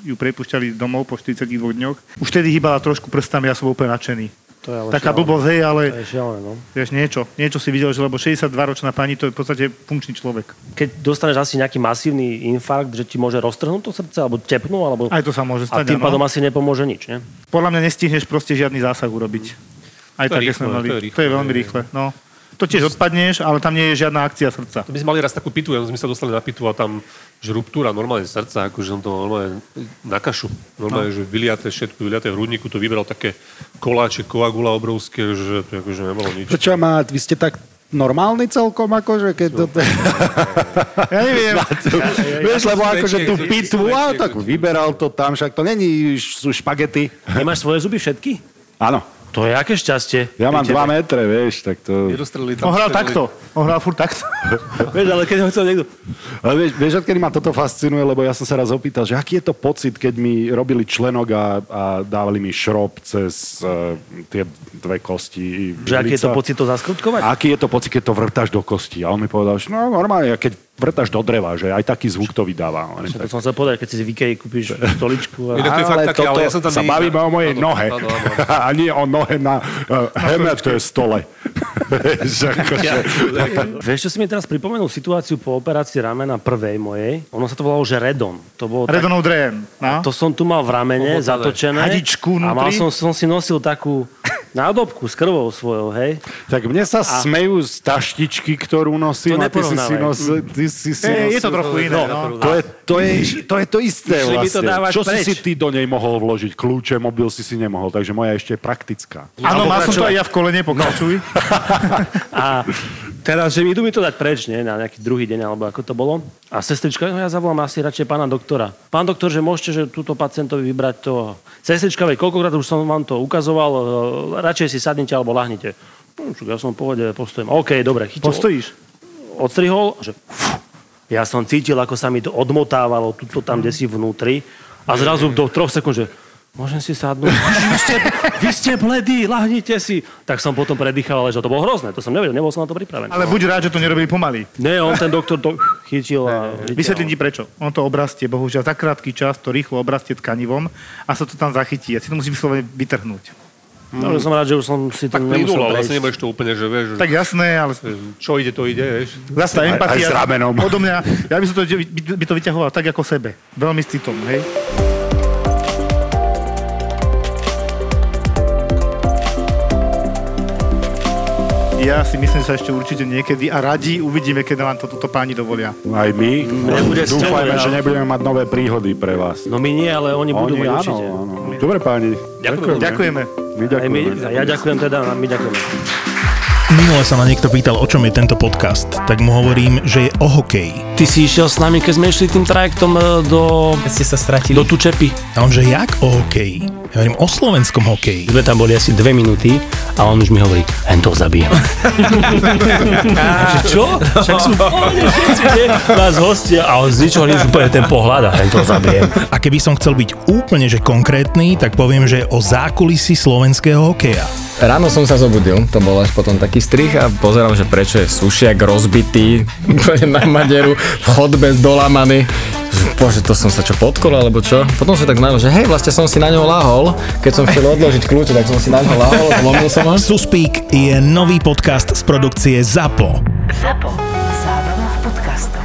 ju prepúšťali domov po 42 dňoch. Už vtedy hýbala trošku prstami, ja som bol úplne nadšený. To je ale Taká šialené. blbosť, hej, ale To je šialené, no. vieš, niečo, niečo si videl, že lebo 62-ročná pani to je v podstate funkčný človek. Keď dostaneš asi nejaký masívny infarkt, že ti môže roztrhnúť to srdce, alebo tepnú, alebo... Aj to sa môže A stať, tým áno. pádom asi nepomôže nič, ne? Podľa mňa nestihneš proste žiadny zásah urobiť. Aj To je tak, rýchle, sme mali. to je rýchle, to je veľmi rýchle. No. To tiež odpadneš, ale tam nie je žiadna akcia srdca. To by sme mali raz takú pitu, ja sme sa dostali na pitu a tam, že ruptúra normálne srdca, akože som to normálne na kašu. Normálne, No. že vyliaté všetko, vyliaté v hrudníku, to vybral také koláče, koagula obrovské, že to akože nebolo nič. Čo má, vy ste tak normálny celkom, akože, keď to... Ja neviem. Vieš, lebo akože tú pitvu, a tak vyberal to tam, však to není, sú špagety. Nemáš svoje zuby všetky? Áno. To je aké šťastie. Ja mám Pri tebe. 2 metre, vieš, tak to... Nedostrelili On hral takto. On hral furt takto. Vieš, ale keď ho chcel niekto... Ale vieš, vieš, odkedy ma toto fascinuje, lebo ja som sa raz opýtal, že aký je to pocit, keď mi robili členok a, a dávali mi šrob cez uh, tie dve kosti. Že aký je to pocit to zaskrutkovať? Aký je to pocit, keď to vrtáš do kosti? A on mi povedal, že no normálne, keď vrtáš do dreva, že aj taký zvuk to vydáva. Hovorím, To tak, som chcel povedať, keď si z Ikei kúpiš stoličku. A... Je fakt také, ale ja som tam sa nie- bavíme o mojej Áno, nohe. áno, áno. a nie o nohe na uh, hemetke stole. Že akože, Vieš, čo si mi teraz pripomenul situáciu po operácii ramena prvej mojej? Ono sa to volalo, že Redon. To bolo tak, Redonov Drejem. No? to som tu mal v ramene Ohotavé. zatočené. Hadičku A mal vnútri? som, som si nosil takú nádobku s krvou svojou, hej. tak mne sa smejú z taštičky, ktorú nosím To a ty si si nosil... Ty si si Je, je to trochu iné, no. To je, to, je, to je to isté Išli to vlastne. dávať Čo si preč. si ty do nej mohol vložiť? Kľúče, mobil si si nemohol, takže moja ešte je praktická. Áno, mal som to aj ja v kolene, pokračuj. A teraz, že idú mi to dať preč, nie, na nejaký druhý deň, alebo ako to bolo. A sestrička, no ja zavolám asi radšej pána doktora. Pán doktor, že môžete, že túto pacientovi vybrať to. Sestrička, veď koľkokrát už som vám to ukazoval, e, radšej si sadnite alebo lahnite. Však ja som v pohode, postojím. OK, dobre, chytil. Postojíš. Odstrihol, že fú, ja som cítil, ako sa mi to odmotávalo, tuto tam, kde si vnútri. A zrazu do troch sekúnd, že môžem si sadnúť? Vy ste, vy ste bledí, lahnite si. Tak som potom predýchal, ale že to bolo hrozné, to som nevedel, nebol som na to pripravený. Ale buď rád, že to nerobili pomaly. Nie, on ten doktor to chytil a... Vysvetlím ti prečo. On to obrastie, bohužiaľ, za krátky čas to rýchlo obrastie tkanivom a sa to tam zachytí. A si to musí vyslovene vytrhnúť. No, že som rád, že už som si to Tak nemusel plynulo, ale prejsť. vlastne nebudeš to úplne, že vieš, Tak jasné, ale čo ide, to ide, vieš. zase tá empatia... aj s ramenom. Odo mňa, ja by som to, by, by to vyťahoval tak ako sebe. Veľmi s citom, hej? Ja si myslím, že sa ešte určite niekedy a radi uvidíme, keď nám to túto páni dovolia. Aj my. Nebude Dúfajme, že ale- nebudeme mať nové príhody pre vás. No my nie, ale oni budú Oni, mať áno, určite. áno. Dobre páni. Ďakujem. Ďakujeme. My Aj my, ďakujeme. ja ďakujem teda, a my ďakujeme. Minule sa ma niekto pýtal, o čom je tento podcast, tak mu hovorím, že je o hokeji. Ty si išiel s nami, keď sme išli tým trajektom e, do... Keď ste sa stratili. Do Tučepy. A on, že jak o hokeji? Ja hovorím o slovenskom hokeji. Sme tam boli asi dve minúty a on už mi hovorí, hen to zabijem. že čo? Však sú v pohode všetci, nie? Nás hostia a on z ničoho nič úplne ten pohľad a hen to zabijem. A keby som chcel byť úplne že konkrétny, tak poviem, že o zákulisí slovenského hokeja. Ráno som sa zobudil, to bol až potom taký strich a pozeral, že prečo je sušiak rozbitý úplne na maderu, v chodbe zdolamaný. Že, Bože, to som sa čo podkol, alebo čo? Potom som tak znamenal, že hej, vlastne som si na ňo lahol, keď som chcel odložiť kľúče, tak som si na ňo lahol, zlomil som ho. Suspík je nový podcast z produkcie ZAPO. ZAPO. Zábrná v podcastovách.